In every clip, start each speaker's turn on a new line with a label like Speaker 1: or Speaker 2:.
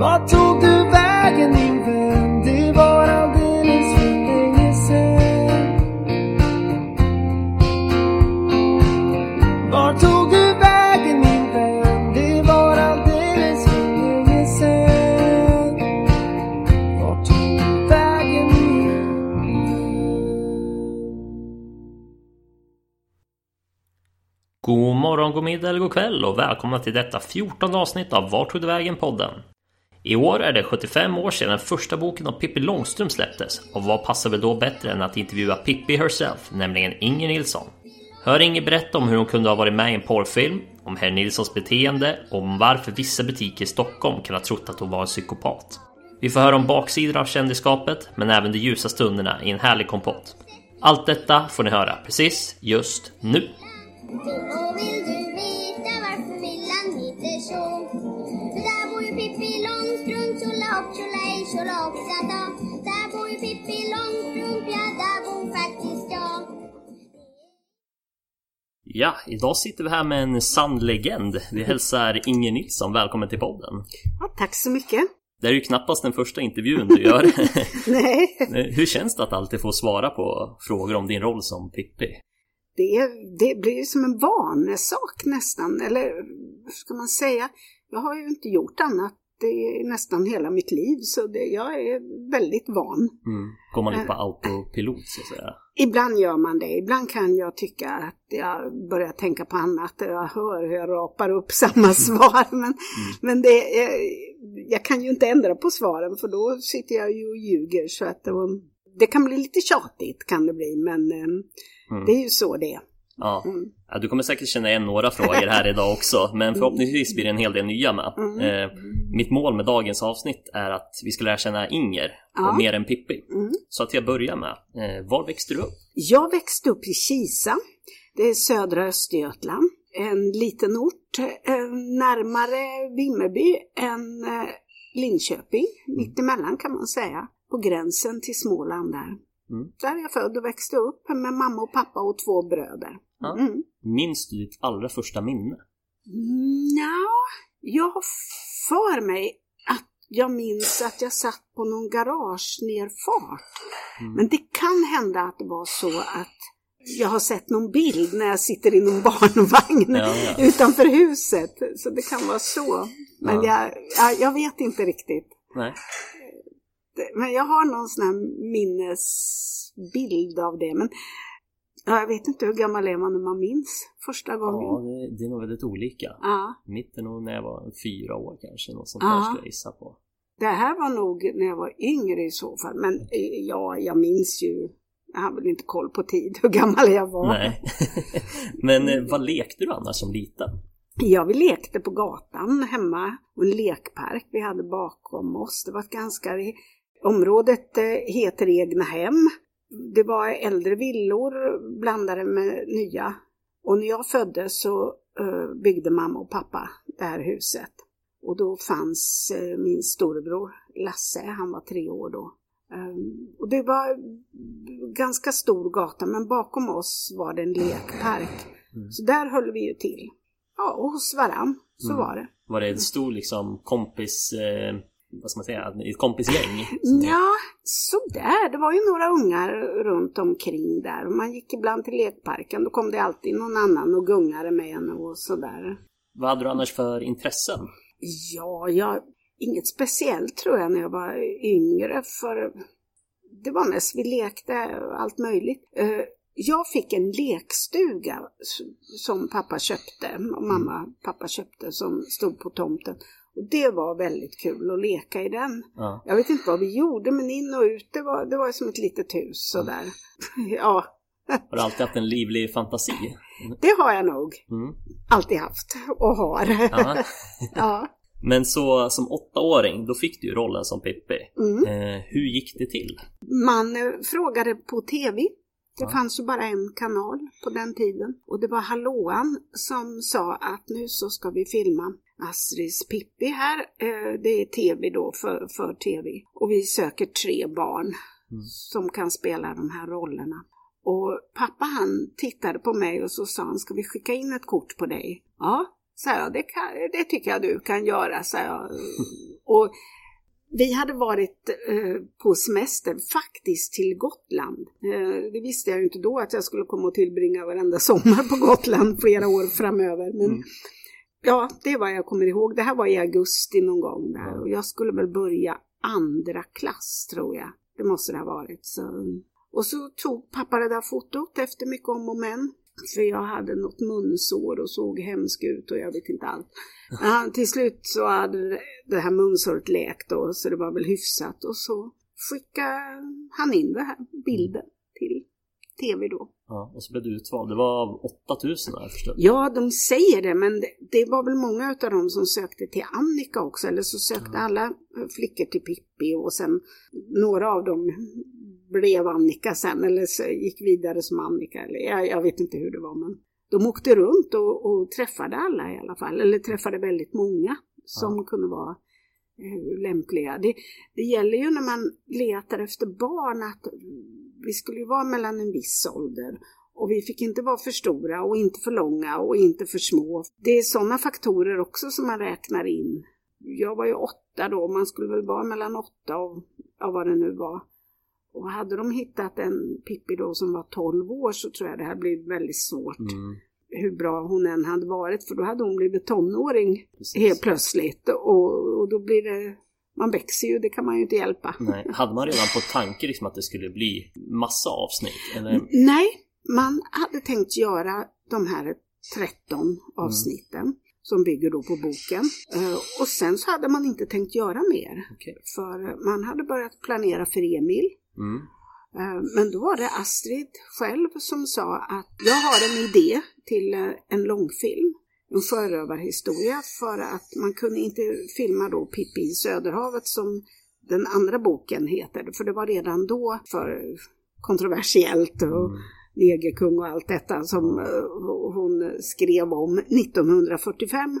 Speaker 1: Vart tog du vägen min vän? Det var alldeles för länge sen. Vart tog du vägen min vän? Det var alldeles för länge sen. Vart tog du vägen min vän?
Speaker 2: God morgon, god middag eller god kväll och välkomna till detta 14 avsnitt av Vart tog du vägen-podden. I år är det 75 år sedan den första boken av Pippi Långstrump släpptes och vad passar väl då bättre än att intervjua Pippi herself, nämligen Inger Nilsson. Hör Inger berätta om hur hon kunde ha varit med i en porrfilm, om herr Nilssons beteende och om varför vissa butiker i Stockholm kan ha trott att hon var en psykopat. Vi får höra om baksidor av kändisskapet, men även de ljusa stunderna i en härlig kompott. Allt detta får ni höra precis just nu.
Speaker 3: Och vill du veta varför Millan heter så? Tjolahopp, tjata. Där bor ju Pippi Långstrump, ja där bor faktiskt jag.
Speaker 2: Ja, idag sitter vi här med en sann legend. Vi hälsar Inger Nilsson välkommen till podden.
Speaker 4: Ja, tack så mycket.
Speaker 2: Det är ju knappast den första intervjun du gör.
Speaker 4: Nej,
Speaker 2: Hur känns det att alltid få svara på frågor om din roll som Pippi?
Speaker 4: det, det blir som en vanesak nästan, eller hur ska man säga? Jag har ju inte gjort annat det är nästan hela mitt liv, så det, jag är väldigt van.
Speaker 2: Mm. Går man lite på autopilot så att säga?
Speaker 4: Ibland gör man det, ibland kan jag tycka att jag börjar tänka på annat. Jag hör hur jag rapar upp samma svar, men, men det, är, jag kan ju inte ändra på svaren för då sitter jag ju och ljuger. Så att det, det kan bli lite tjatigt kan det bli, men eh, det är ju så det är.
Speaker 2: Ja.
Speaker 4: Mm.
Speaker 2: ja. Du kommer säkert känna igen några frågor här idag också, men förhoppningsvis blir det en hel del nya med.
Speaker 4: Mm.
Speaker 2: Mitt mål med dagens avsnitt är att vi ska lära känna Inger
Speaker 4: Ja.
Speaker 2: och mer än Pippi.
Speaker 4: Mm.
Speaker 2: Så att jag börjar med, eh, var växte du upp?
Speaker 4: Jag växte upp i Kisa, det är södra Östergötland. En liten ort, eh, närmare Vimmerby än eh, Linköping, mittemellan kan man säga. På gränsen till Småland där.
Speaker 2: Mm.
Speaker 4: Där är jag född och växte upp med mamma och pappa och två bröder.
Speaker 2: Ja.
Speaker 4: Mm.
Speaker 2: Minns du ditt allra första minne?
Speaker 4: Nja, jag har för mig att jag minns att jag satt på någon garagenerfart.
Speaker 2: Mm.
Speaker 4: Men det kan hända att det var så att jag har sett någon bild när jag sitter i någon barnvagn
Speaker 2: Ja, ja.
Speaker 4: utanför huset. Så det kan vara så. Men
Speaker 2: Ja.
Speaker 4: jag, jag, vet inte riktigt.
Speaker 2: Nej.
Speaker 4: Men jag har någon sån här minnesbild av det. Men ja, jag vet inte hur gammal är man när man minns första gången.
Speaker 2: Ja, det, det är nog väldigt olika.
Speaker 4: Ja.
Speaker 2: Mitt är nog när jag var fyra år kanske, något sånt
Speaker 4: Ja.
Speaker 2: där skulle jag gissa på.
Speaker 4: Det här var nog när jag var yngre i så fall. Men eh, ja, jag minns ju. Jag har väl inte koll på tid, hur gammal jag var.
Speaker 2: Nej. Men eh, vad lekte du annars som liten?
Speaker 4: Ja, vi lekte på gatan hemma och en lekpark vi hade bakom oss. Det var ett ganska... Området eh, heter Egna hem. Det var äldre villor blandade med nya. Och när jag föddes så eh, byggde mamma och pappa det här huset. Och då fanns eh, min storebror Lasse, han var tre år då. Ehm, Och det var ganska stor gata, men bakom oss var det en lekpark. Så där höll vi ju till. Ja, och hos varann. Så var det.
Speaker 2: Var det en stor liksom kompis... Eh, vad ska man säga? Ett kompisgäng?
Speaker 4: Ja, sådär. Det var ju några ungar runt omkring där. Och man gick ibland till lekparken. Då kom det alltid någon annan och gungade med en och sådär.
Speaker 2: Vad hade du annars för intressen?
Speaker 4: Ja, jag, inget speciellt tror jag när jag var yngre. För det var mest vi lekte allt möjligt. Eh, Jag fick en lekstuga som pappa köpte, och mamma och pappa köpte som stod på tomten. Och det var väldigt kul att leka i den.
Speaker 2: Ja.
Speaker 4: Jag vet inte vad vi gjorde, men in och ut, det var, det var som ett litet hus sådär. Ja,
Speaker 2: Har du alltid haft en livlig fantasi?
Speaker 4: det har jag nog
Speaker 2: Mm.
Speaker 4: alltid haft och har.
Speaker 2: Ja.
Speaker 4: ja.
Speaker 2: Men så som åttaåring, då fick du ju rollen som Pippi.
Speaker 4: Mm.
Speaker 2: Eh, hur gick det till?
Speaker 4: Man eh, frågade på tv. Det
Speaker 2: Ja.
Speaker 4: fanns ju bara en kanal på den tiden. Och det var Hallåan som sa att nu så ska vi filma Astrids Pippi här. Eh, Det är tv då för, för tv. Och vi söker tre barn
Speaker 2: Mm.
Speaker 4: som kan spela de här rollerna. Och pappa han tittade på mig och så sa han, ska vi skicka in ett kort på dig? Ja, sa jag, det, kan, det tycker jag du kan göra, sa jag. Och vi hade varit eh, på semester faktiskt till Gotland. Eh, det visste jag ju inte då att jag skulle komma och tillbringa varenda sommar på Gotland flera år framöver. Men
Speaker 2: Mm.
Speaker 4: Ja, det var jag kommer ihåg. Det här var i augusti någon gång där och jag skulle väl börja andra klass tror jag. Det måste det ha varit. Så. Och så tog pappa det där fotot efter mycket om och men. För jag hade något munsår och såg hemsk ut och jag vet inte allt. Men till slut så hade det här munsåret läkt då, så det var väl hyfsat. Och så skickade han in den här bilden till tv då.
Speaker 2: Ja, och så blev du utvald. Det var av 8000 har jag förstått.
Speaker 4: Ja, de säger det, men det, var väl många av dem som sökte till Annika också, eller så sökte alla flickor till Pippi och sen några av dem blev Annika sen, eller så gick vidare som Annika, eller jag, jag vet inte hur det var, men de åkte runt och, och träffade alla i alla fall, eller träffade väldigt många som kunde vara eh, lämpliga. Det, det gäller ju när man letar efter barn att vi skulle ju vara mellan en viss ålder och vi fick inte vara för stora och inte för långa och inte för små. Det är sådana faktorer också som man räknar in. Jag var ju åtta då, man skulle väl vara mellan åtta och ja, vad det nu var. Och hade de hittat en Pippi då som var 12 år så tror jag det här blev väldigt svårt.
Speaker 2: Mm,
Speaker 4: Hur bra hon än hade varit för då hade hon blivit tonåring
Speaker 2: precis.
Speaker 4: helt plötsligt och, och då blir det, man växer ju, det kan man ju inte hjälpa.
Speaker 2: Nej. Hade man redan på tanke liksom att det skulle bli massa avsnitt? Eller?
Speaker 4: Nej, man hade tänkt göra de här 13 avsnitten som bygger då på boken. Eh, Och sen så hade man inte tänkt göra mer.
Speaker 2: Okej.
Speaker 4: För man hade börjat planera för Emil.
Speaker 2: Mm.
Speaker 4: Eh, Men då var det Astrid själv som sa att jag har en idé till eh, en långfilm. En sjörövarhistoria för att man kunde inte filma då Pippi i Söderhavet som den andra boken heter. För det var redan då för kontroversiellt och negerkung och allt detta som eh, hon skrev om 1945.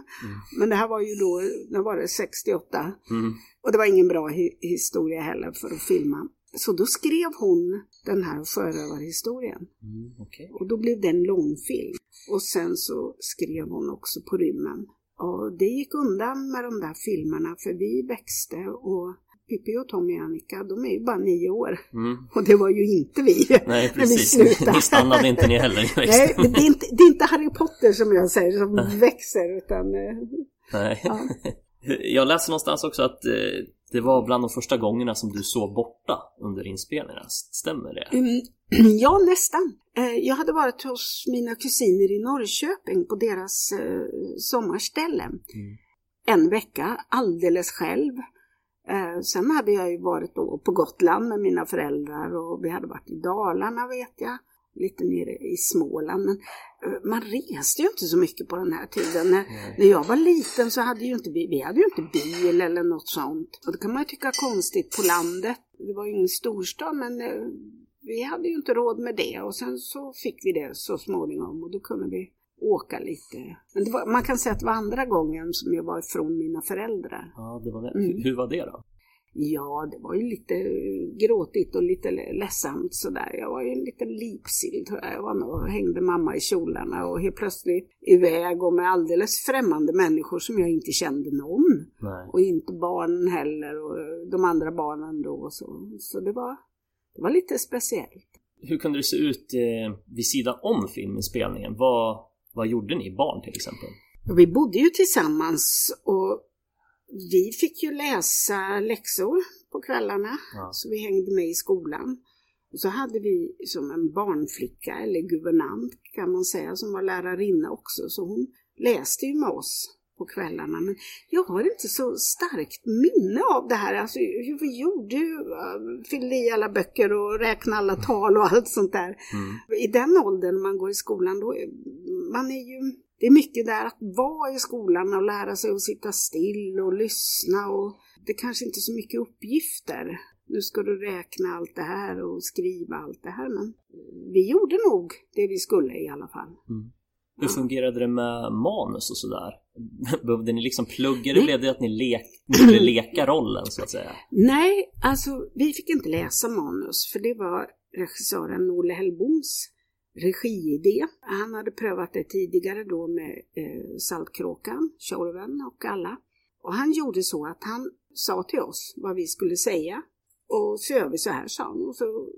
Speaker 4: Men det här var ju då, när var det 68?
Speaker 2: Mm.
Speaker 4: Och det var ingen bra hi- historia heller för att filma. Så då skrev hon den här sjörövarhistorien.
Speaker 2: Mm. Okej.
Speaker 4: Och då blev det en långfilm. Och sen så skrev hon också på rymmen. Och det gick undan med de där filmerna för vi växte och Pippi och Tommy och Annika, de är ju bara nio år.
Speaker 2: Mm.
Speaker 4: Och det var ju inte vi
Speaker 2: Nej,
Speaker 4: när vi
Speaker 2: precis.
Speaker 4: slutade.
Speaker 2: Ni stannade inte ni heller.
Speaker 4: Nej, det är, inte, det är inte Harry Potter som jag säger som växer utan eh,
Speaker 2: Nej.
Speaker 4: Ja.
Speaker 2: Jag läste någonstans också att eh, det var bland de första gångerna som du sov borta under inspelningarna. Stämmer det?
Speaker 4: Mm, Ja, nästan. Eh, Jag hade varit hos mina kusiner i Norrköping på deras eh, sommarställe. En vecka, alldeles själv. Eh, Sen hade jag ju varit då på Gotland med mina föräldrar och vi hade varit i Dalarna vet jag. Lite nere i Småland. Man reste ju inte så mycket på den här tiden. När, när jag var liten så hade ju inte vi, vi hade ju inte bil eller något sånt. Och det kan man ju tycka konstigt på landet. Det var ju ingen storstad men eh, vi hade ju inte råd med det och sen så fick vi det så småningom och då kunde vi åka lite. Men var, man kan säga att det var andra gången som jag var ifrån mina föräldrar.
Speaker 2: Ja, det var det.
Speaker 4: Mm.
Speaker 2: Hur var det då?
Speaker 4: Ja, det var ju lite gråtigt och lite ledsamt sådär. Jag var ju en liten lipsill tror jag. Jag var nog och hängde mamma i kjolarna och helt plötsligt iväg och med alldeles främmande människor som jag inte kände någon.
Speaker 2: Nej.
Speaker 4: Och inte barnen heller och de andra barnen då och så. Så det var, det var lite speciellt.
Speaker 2: Hur kunde det se ut eh, vid sidan om filminspelningen? Vad, vad gjorde ni barn till exempel?
Speaker 4: Vi bodde ju tillsammans och vi fick ju läsa läxor på kvällarna.
Speaker 2: Ja.
Speaker 4: Så vi hängde med i skolan. Och så hade vi som en barnflicka eller guvernant kan man säga som var lärarinna också. Så hon läste ju med oss på kvällarna. Men jag har inte så starkt minne av det här. Alltså, hur vi gjorde äh, fyllde i alla böcker och räknade alla tal och allt sånt där.
Speaker 2: Mm.
Speaker 4: I den åldern när man går i skolan, då är, man är ju, det är mycket där att vara i skolan och lära sig att sitta still och lyssna och det kanske inte är så mycket uppgifter. Nu ska du räkna allt det här och skriva allt det här, men vi gjorde nog det vi skulle i alla fall.
Speaker 2: Hur fungerade det med manus och sådär? Behövde ni liksom plugga det?
Speaker 4: Nej.
Speaker 2: Blev det att ni, lek, ni skulle leka rollen så att säga?
Speaker 4: Nej, alltså vi fick inte läsa manus för det var regissören Olle Hellboms regiidé. Han hade prövat det tidigare då med eh, Saltkråkan, Tjorven och alla. Och han gjorde så att han sa till oss vad vi skulle säga. Och så gör vi så här, sa han. Och så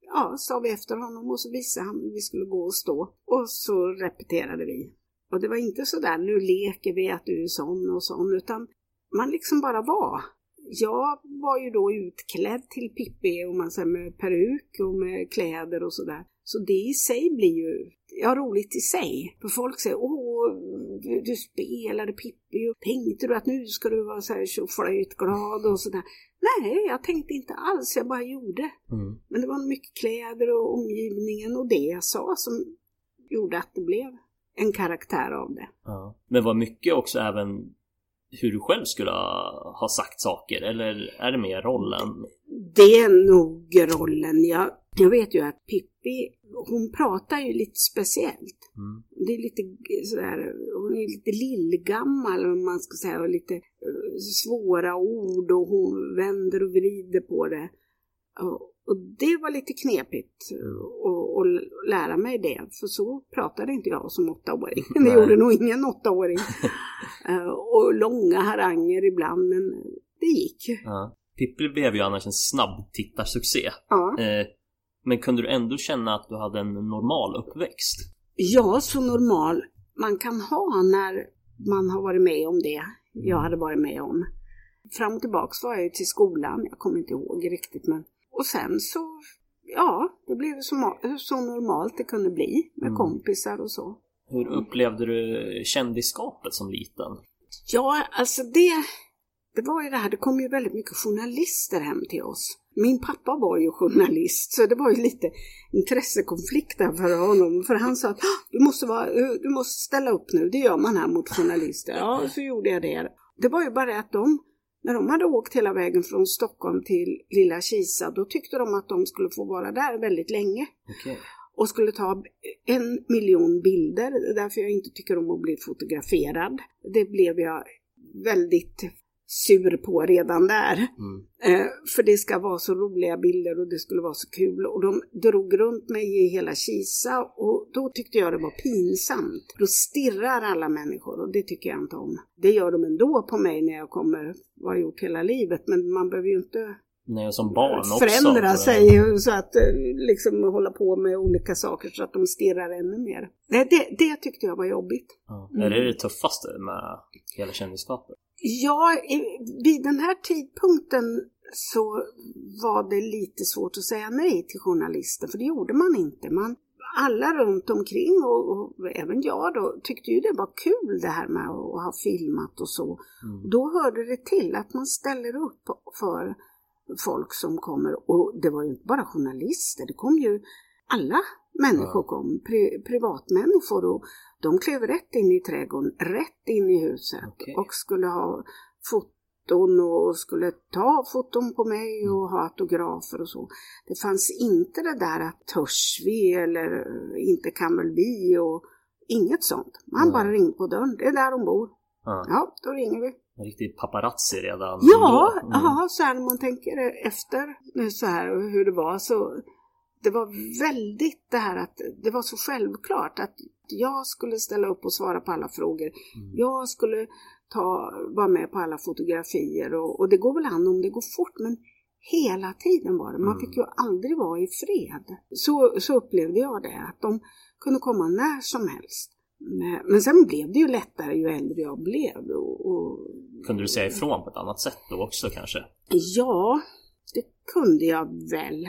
Speaker 4: ja, sa vi efter honom och så visade han hur vi skulle gå och stå. Och så repeterade vi. Och det var inte så där, nu leker vi att du är sån och sån, utan man liksom bara var. Jag var ju då utklädd till Pippi och man säger med peruk och med kläder och sådär. Så det i sig blir ju, ja roligt i sig. För folk säger, åh, du, du spelade Pippi och tänkte du att nu ska du vara så här tjoflöjtglad och sådär. Nej, jag tänkte inte alls, jag bara gjorde.
Speaker 2: Mm.
Speaker 4: Men det var mycket kläder och omgivningen och det jag sa som gjorde att det blev en karaktär av det.
Speaker 2: Ja. Men var mycket också även hur du själv skulle ha sagt saker eller är det mer rollen?
Speaker 4: Det är nog rollen. Jag, jag vet ju att Pippi, hon pratar ju lite speciellt.
Speaker 2: Mm.
Speaker 4: Det är lite sådär, hon är lite lillgammal om man ska säga och lite eh, svåra ord och hon vänder och vrider på det. Och, och det var lite knepigt att, att lära mig det, för så pratade inte jag som åttaåring. Det
Speaker 2: Nej.
Speaker 4: gjorde nog ingen åttaåring. Eh, och långa haranger ibland, men det gick.
Speaker 2: Ja. Pippi blev ju annars en snabb tittarsuccé.
Speaker 4: Ja.
Speaker 2: Eh, men kunde du ändå känna att du hade en normal uppväxt?
Speaker 4: Ja, så normal man kan ha när man har varit med om det jag hade varit med om. Fram och tillbaks var jag ju till skolan, jag kommer inte ihåg riktigt men... Och sen så, ja, det blev så, så normalt det kunde bli med
Speaker 2: Mm.
Speaker 4: kompisar och så.
Speaker 2: Hur upplevde du kändisskapet som liten?
Speaker 4: Ja, alltså det, det var ju det här, det kom ju väldigt mycket journalister hem till oss. Min pappa var ju journalist, så det var ju lite intressekonflikt där för honom. För han sa att "Ah, du måste, vara, du måste ställa upp nu, det gör man här mot journalister. Ja, så gjorde jag det. Det var ju bara att de, när de hade åkt hela vägen från Stockholm till lilla Kisa, då tyckte de att de skulle få vara där väldigt länge
Speaker 2: Okej.
Speaker 4: och skulle ta en miljon bilder, därför jag inte tycker om att bli fotograferad. Det blev jag väldigt sur på redan där.
Speaker 2: Mm.
Speaker 4: Eh, för det ska vara så roliga bilder och det skulle vara så kul. Och de drog runt mig i hela Kisa och då tyckte jag det var pinsamt. Då stirrar alla människor och det tycker jag inte om. Det gör de ändå på mig när jag kommer, vad jag gjort hela livet, men man behöver ju inte
Speaker 2: Nej, som barn också.
Speaker 4: förändra
Speaker 2: för-
Speaker 4: sig så att eh, liksom hålla på med olika saker så att de stirrar ännu mer. Nej, det, det tyckte jag var jobbigt.
Speaker 2: Ja.
Speaker 4: Mm.
Speaker 2: Är det det tuffaste med hela kändisskapet?
Speaker 4: Ja, vid den här tidpunkten så var det lite svårt att säga nej till journalister, för det gjorde man inte. Man, alla runt omkring och, och även jag då tyckte ju det var kul det här med att ha filmat och så.
Speaker 2: Mm.
Speaker 4: Då hörde det till att man ställer upp för folk som kommer och det var ju inte bara journalister, det kom ju alla människor kom, pri, privatmänniskor och de klev rätt in i trädgården, rätt in i huset
Speaker 2: Okej.
Speaker 4: och skulle ha foton och skulle ta foton på mig
Speaker 2: Mm.
Speaker 4: och ha autografer och så. Det fanns inte det där att törs vi eller eh, inte kan väl vi och inget sånt. Man
Speaker 2: Nej.
Speaker 4: bara ringde på dörren, det är där de bor.
Speaker 2: Ja.
Speaker 4: Ja, då ringer vi.
Speaker 2: En riktig paparazzi redan
Speaker 4: Ja.
Speaker 2: Mm.
Speaker 4: ja, så här när man tänker efter så här hur det var så det var väldigt det här att det var så självklart att jag skulle ställa upp och svara på alla frågor.
Speaker 2: Mm.
Speaker 4: Jag skulle ta, vara med på alla fotografier och, och det går väl an om det går fort men hela tiden var det. Man
Speaker 2: Mm.
Speaker 4: fick ju aldrig vara i fred. Så, så upplevde jag det, att de kunde komma när som helst. Men, men sen blev det ju lättare ju äldre jag blev. Och, och
Speaker 2: Kunde du säga ifrån på ett annat sätt då också kanske?
Speaker 4: Ja, det kunde jag väl.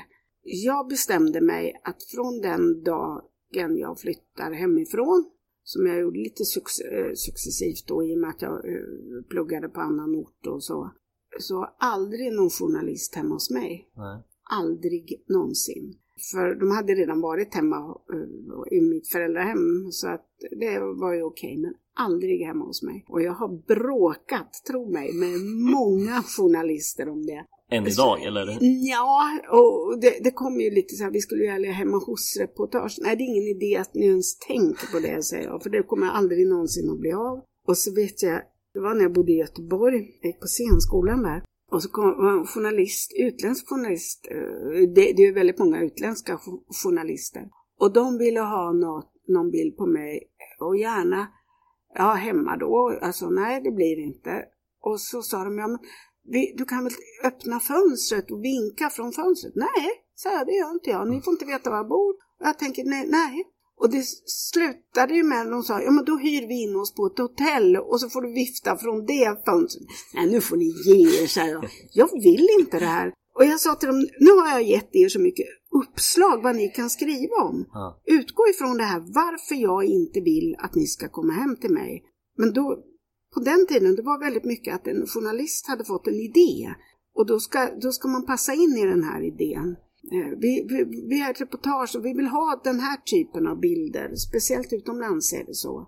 Speaker 4: Jag bestämde mig att från den dagen jag flyttar hemifrån, som jag gjorde lite eh, successivt då i och med att jag eh, pluggade på annan ort och så, så aldrig någon journalist hemma hos mig.
Speaker 2: Nej.
Speaker 4: Aldrig någonsin. För de hade redan varit hemma eh, i mitt föräldrahem så att det var ju okej, men aldrig hemma hos mig. Och jag har bråkat, tro mig, med många journalister om det.
Speaker 2: Än idag eller?
Speaker 4: Ja, och det, det kom ju lite så här, vi skulle göra hemma hos-reportage. Nej, det är ingen idé att ni ens tänker på det, säger jag, för det kommer aldrig någonsin att bli av. Och så vet jag, det var när jag bodde i Göteborg, jag gick på scenskolan där. Och så kom en journalist, utländsk journalist, eh, det, det är väldigt många utländska jo- journalister. Och de ville ha något, någon bild på mig, och gärna, ja hemma då, alltså nej det blir inte. Och så sa de, ja men du kan väl öppna fönstret och vinka från fönstret? Nej, så jag, det gör inte jag. Ni får inte veta var jag bor. Och jag tänker, nej, nej. Och det slutade ju med att de sa, ja men då hyr vi in oss på ett hotell och så får du vifta från det fönstret. Nej, nu får ni ge er, säger jag. Jag vill inte det här. Och jag sa till dem, nu har jag gett er så mycket uppslag vad ni kan skriva om.
Speaker 2: Ja.
Speaker 4: Utgå ifrån det här varför jag inte vill att ni ska komma hem till mig. Men då, på den tiden, det var väldigt mycket att en journalist hade fått en idé. Och då ska, då ska man passa in i den här idén. Eh, Vi, vi, vi har ett reportage och vi vill ha den här typen av bilder, speciellt utomlands är det så.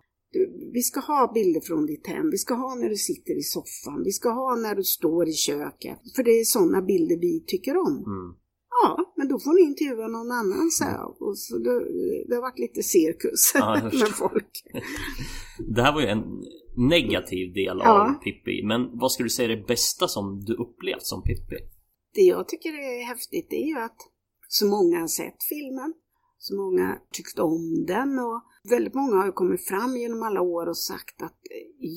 Speaker 4: Vi ska ha bilder från ditt hem, vi ska ha när du sitter i soffan, vi ska ha när du står i köket. För det är sådana bilder vi tycker om.
Speaker 2: Mm.
Speaker 4: Ja, men då får ni intervjua någon annan, så här. Och så det, det har varit lite cirkus
Speaker 2: Ja,
Speaker 4: med folk.
Speaker 2: Det här var ju en negativ del
Speaker 4: Ja.
Speaker 2: av Pippi. Men vad skulle du säga är det bästa som du upplevt som Pippi?
Speaker 4: Det jag tycker är häftigt är ju att så många har sett filmen, så många tyckt om den och väldigt många har ju kommit fram genom alla år och sagt att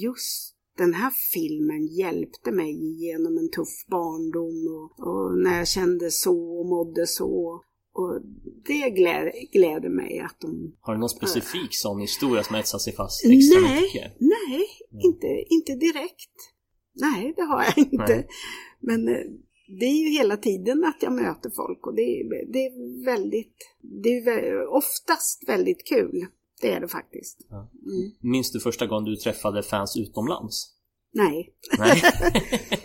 Speaker 4: just den här filmen hjälpte mig igenom en tuff barndom och, och när jag kände så och mådde så. Och det gläder, gläder mig att de...
Speaker 2: Har du någon specifik sån historia som etsat sig fast extra
Speaker 4: Nej,
Speaker 2: mycket?
Speaker 4: nej, inte, inte direkt. Nej, det har jag inte.
Speaker 2: Nej.
Speaker 4: Men eh, det är ju hela tiden att jag möter folk och det är, det är väldigt, det är oftast väldigt kul. Det är det faktiskt.
Speaker 2: Ja.
Speaker 4: Mm.
Speaker 2: Minns du första gången du träffade fans utomlands?
Speaker 4: Nej.
Speaker 2: Nej.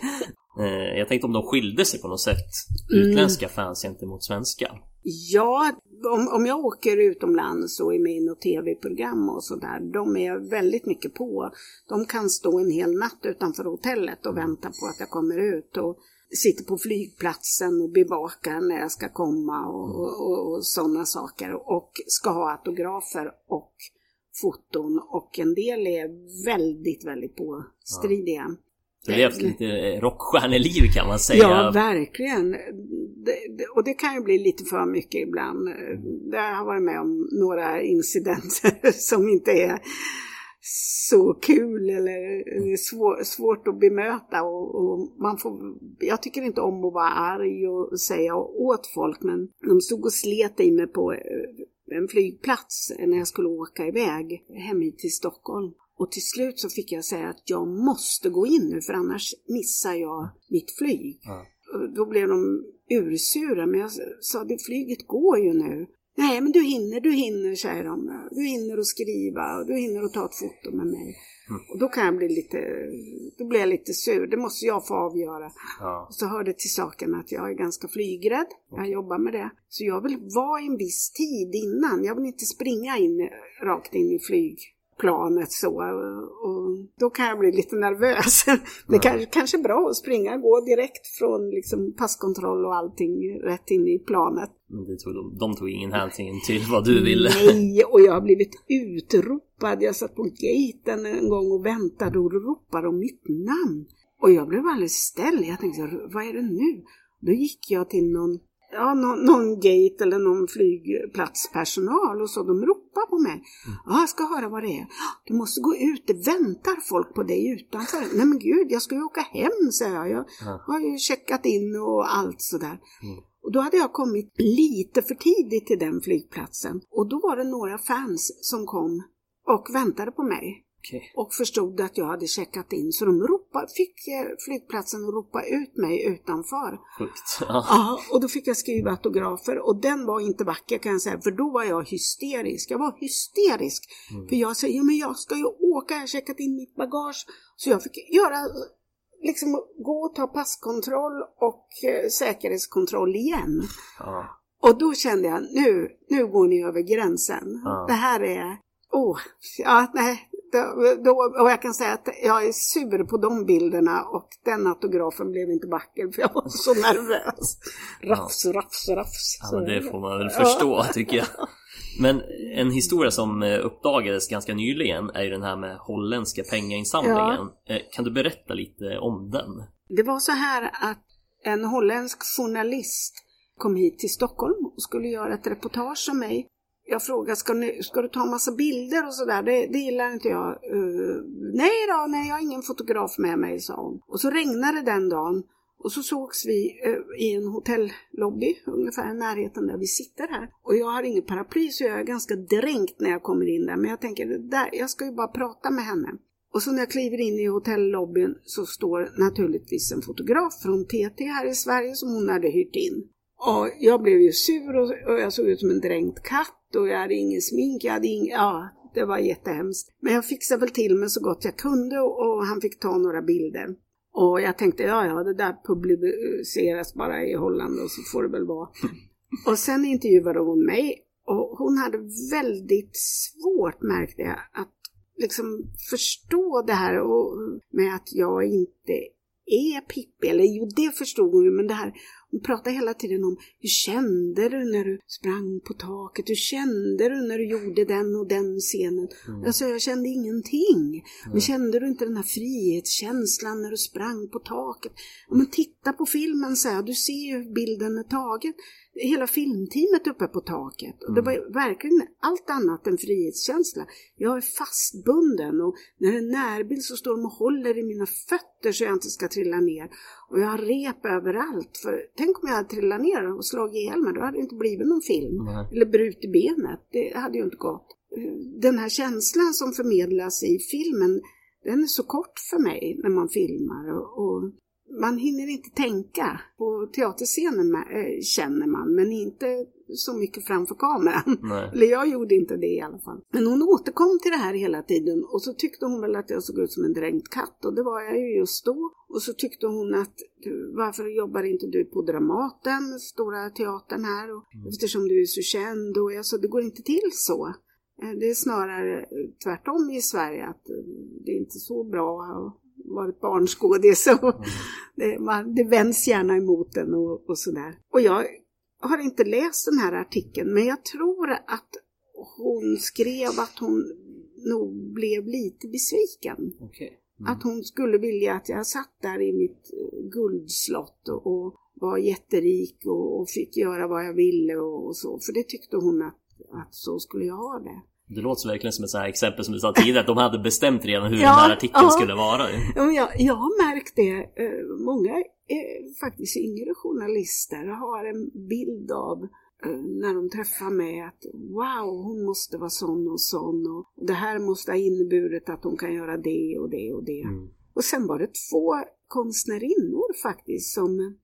Speaker 2: Eh, Jag tänkte om de skilde sig på något sätt.
Speaker 4: Mm.
Speaker 2: Utländska fans gentemot svenska.
Speaker 4: Ja, om, om jag åker utomlands och är med i något tv-program och sådär, de är väldigt mycket på. De kan stå en hel natt utanför hotellet och vänta på att jag kommer ut och sitter på flygplatsen och bevakar när jag ska komma och, och, och, och sådana saker. Och ska ha autografer och foton och en del är väldigt, väldigt påstridiga.
Speaker 2: Du har levt lite eh, rockstjärneliv kan man säga.
Speaker 4: Ja, verkligen. Det, det, och det kan ju bli lite för mycket ibland. Det har varit med om några incidenter som inte är så kul eller svår, svårt att bemöta. Och, och man får, jag tycker inte om att vara arg och säga åt folk, men de stod och slet i mig på eh, en flygplats när jag skulle åka iväg hem hit till Stockholm. Och till slut så fick jag säga att jag måste gå in nu för annars missar jag mitt flyg.
Speaker 2: Ja.
Speaker 4: Då blev de ursura men jag sa det flyget går ju nu. Nej men du hinner, du hinner säger de. Du hinner att skriva och du hinner att ta ett foto med mig. Och då kan jag bli lite, då blir jag lite sur. Det måste jag få avgöra.
Speaker 2: Ja.
Speaker 4: Och så hör det till saken att jag är ganska flygrädd. Jag jobbar med det. Så jag vill vara en viss tid innan. Jag vill inte springa in rakt in i flygplanet så. Och då kan jag bli lite nervös. Det kanske, kanske är bra att springa, gå direkt från liksom passkontroll och allting rätt in i planet.
Speaker 2: Men det tog de, de tog ingen hänsyn till vad du ville.
Speaker 4: Nej, och jag har blivit utropad. Jag satt på gaten en gång och väntade och ropade om mitt namn. Och jag blev alldeles ställd. Jag tänkte, vad är det nu? Då gick jag till någon, ja, någon, någon gate eller någon flygplatspersonal och så de ropade på mig. Ja, jag ska höra vad det är. Du måste gå ut, det väntar folk på dig utanför. Nej men gud, jag ska ju åka hem, säger jag. Jag
Speaker 2: Ja.
Speaker 4: har ju checkat in och allt sådär. Och då hade jag kommit lite för tidigt till den flygplatsen. Och då var det några fans som kom och väntade på mig
Speaker 2: Okej.
Speaker 4: och förstod att jag hade checkat in. Så de ropade, fick eh, flygplatsen att ropa ut mig utanför.
Speaker 2: Sjukt. Ja.
Speaker 4: Ja, och då fick jag skriva autografer och den var inte vacker kan jag säga, för då var jag hysterisk. Jag var hysterisk. För jag sa, ja men jag ska ju åka, jag har checkat in mitt bagage. Så jag fick göra, liksom gå och ta passkontroll och eh, säkerhetskontroll igen.
Speaker 2: Ja.
Speaker 4: Och då kände jag, nu, nu går ni över gränsen.
Speaker 2: Ja.
Speaker 4: Det här är, åh, ja nej. Då, och jag kan säga att jag är sur på de bilderna och den autografen blev inte vacker för jag var så nervös. Rafs, rafs, rafs.
Speaker 2: Ja, men det får man väl förstå tycker jag. Men en historia som eh, uppdagades ganska nyligen är ju den här med holländska pengainsamlingen. Eh, Kan du berätta lite om den?
Speaker 4: Det var så här att en holländsk journalist kom hit till Stockholm och skulle göra ett reportage om mig jag frågade, ska, ni, ska du ta massa bilder och sådär? Det, det gillar inte jag. Uh, nej då, nej jag har ingen fotograf med mig, sa hon. Och så regnade det den dagen. Och så sågs vi uh, i en hotellobby, ungefär i närheten där vi sitter här. Och jag har ingen paraply så jag är ganska dränkt när jag kommer in där. Men jag tänker, där, jag ska ju bara prata med henne. Och så när jag kliver in i hotellobbyn så står naturligtvis en fotograf från TT här i Sverige som hon hade hyrt in. Och jag blev ju sur och, och jag såg ut som en dränkt katt och jag hade ingen smink, jag hade ing, ja, det var jättehemskt. Men jag fixade väl till mig så gott jag kunde och, och han fick ta några bilder. Och jag tänkte, ja, ja, det där publiceras bara i Holland och så får det väl vara. Och sen intervjuade hon mig och hon hade väldigt svårt, märkte jag, att liksom förstå det här och, med att jag inte är Pippi. Eller jo, det förstod hon ju, men det här hon pratar hela tiden om hur kände du när du sprang på taket? Hur kände du när du gjorde den och den scenen? Mm. Alltså jag kände ingenting. Mm. Men kände du inte den här frihetskänslan när du sprang på taket? Men titta på filmen, så här, du ser ju hur bilden är tagen hela filmteamet uppe på taket. Och det var mm. verkligen allt annat än frihetskänsla. Jag är fastbunden och när det är närbild så står de och håller i mina fötter så jag inte ska trilla ner. Och jag har rep överallt. För tänk om jag hade trillat ner och slagit ihjäl mig, då hade det inte blivit någon film. Nej. Eller brutit benet, det hade ju inte gått. Den här känslan som förmedlas i filmen, den är så kort för mig när man filmar. Och, och man hinner inte tänka. På teaterscenen äh, känner man, men inte så mycket framför kameran. Nej. Eller jag gjorde inte det i alla fall. Men hon återkom till det här hela tiden och så tyckte hon väl att jag såg ut som en dränkt katt och det var jag ju just då. Och så tyckte hon att varför jobbar inte du på Dramaten, stora teatern här, och, mm. eftersom du är så känd och jag sa det går inte till så. Eh, det är snarare tvärtom i Sverige att eh, det är inte så bra varit barnskådis och mm. det, man, det vänds gärna emot den och, och sådär. Och jag har inte läst den här artikeln men jag tror att hon skrev att hon nog blev lite besviken.
Speaker 2: Okay. Mm.
Speaker 4: Att hon skulle vilja att jag satt där i mitt eh, guldslott och, och var jätterik och, och, fick göra vad jag ville och, och, så. För det tyckte hon att, att så skulle jag ha det.
Speaker 2: Det låter verkligen som ett sånt här exempel som du sa tidigare, att de hade bestämt redan hur ja, den här artikeln ja. skulle vara.
Speaker 4: Ja, jag, jag har märkt det. Eh, många faktiskt yngre journalister har en bild av eh, när de träffar mig att wow, hon måste vara sån och sån och det här måste ha inneburit att hon kan göra det och det och det. Mm. Och sen var det två konstnärinnor faktiskt som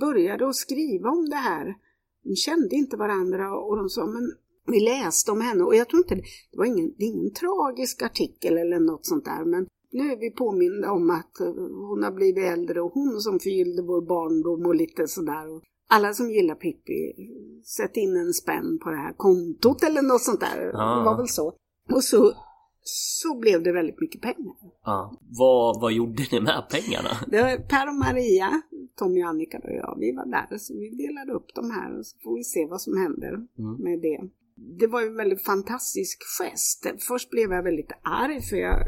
Speaker 4: började att skriva om det här. De kände inte varandra och de sa men vi läste om henne och jag tror inte det var ingen, det ingen tragisk artikel eller något sånt där men nu är vi påminda om att eh, hon har blivit äldre och hon som förgyllde vår barndom och lite sådär. Alla som gillar Pippi, sätt in en spänn på det här kontot eller något sånt där. Ja. Det var väl så. Och så, så blev det väldigt mycket pengar.
Speaker 2: Ja. Vad, vad gjorde ni med pengarna?
Speaker 4: Det var per och Maria, Tommy, Annika och jag, vi var där så vi delade upp de här och så får vi se vad som händer mm. med det det var en väldigt fantastisk gest. Först blev jag väldigt arg för jag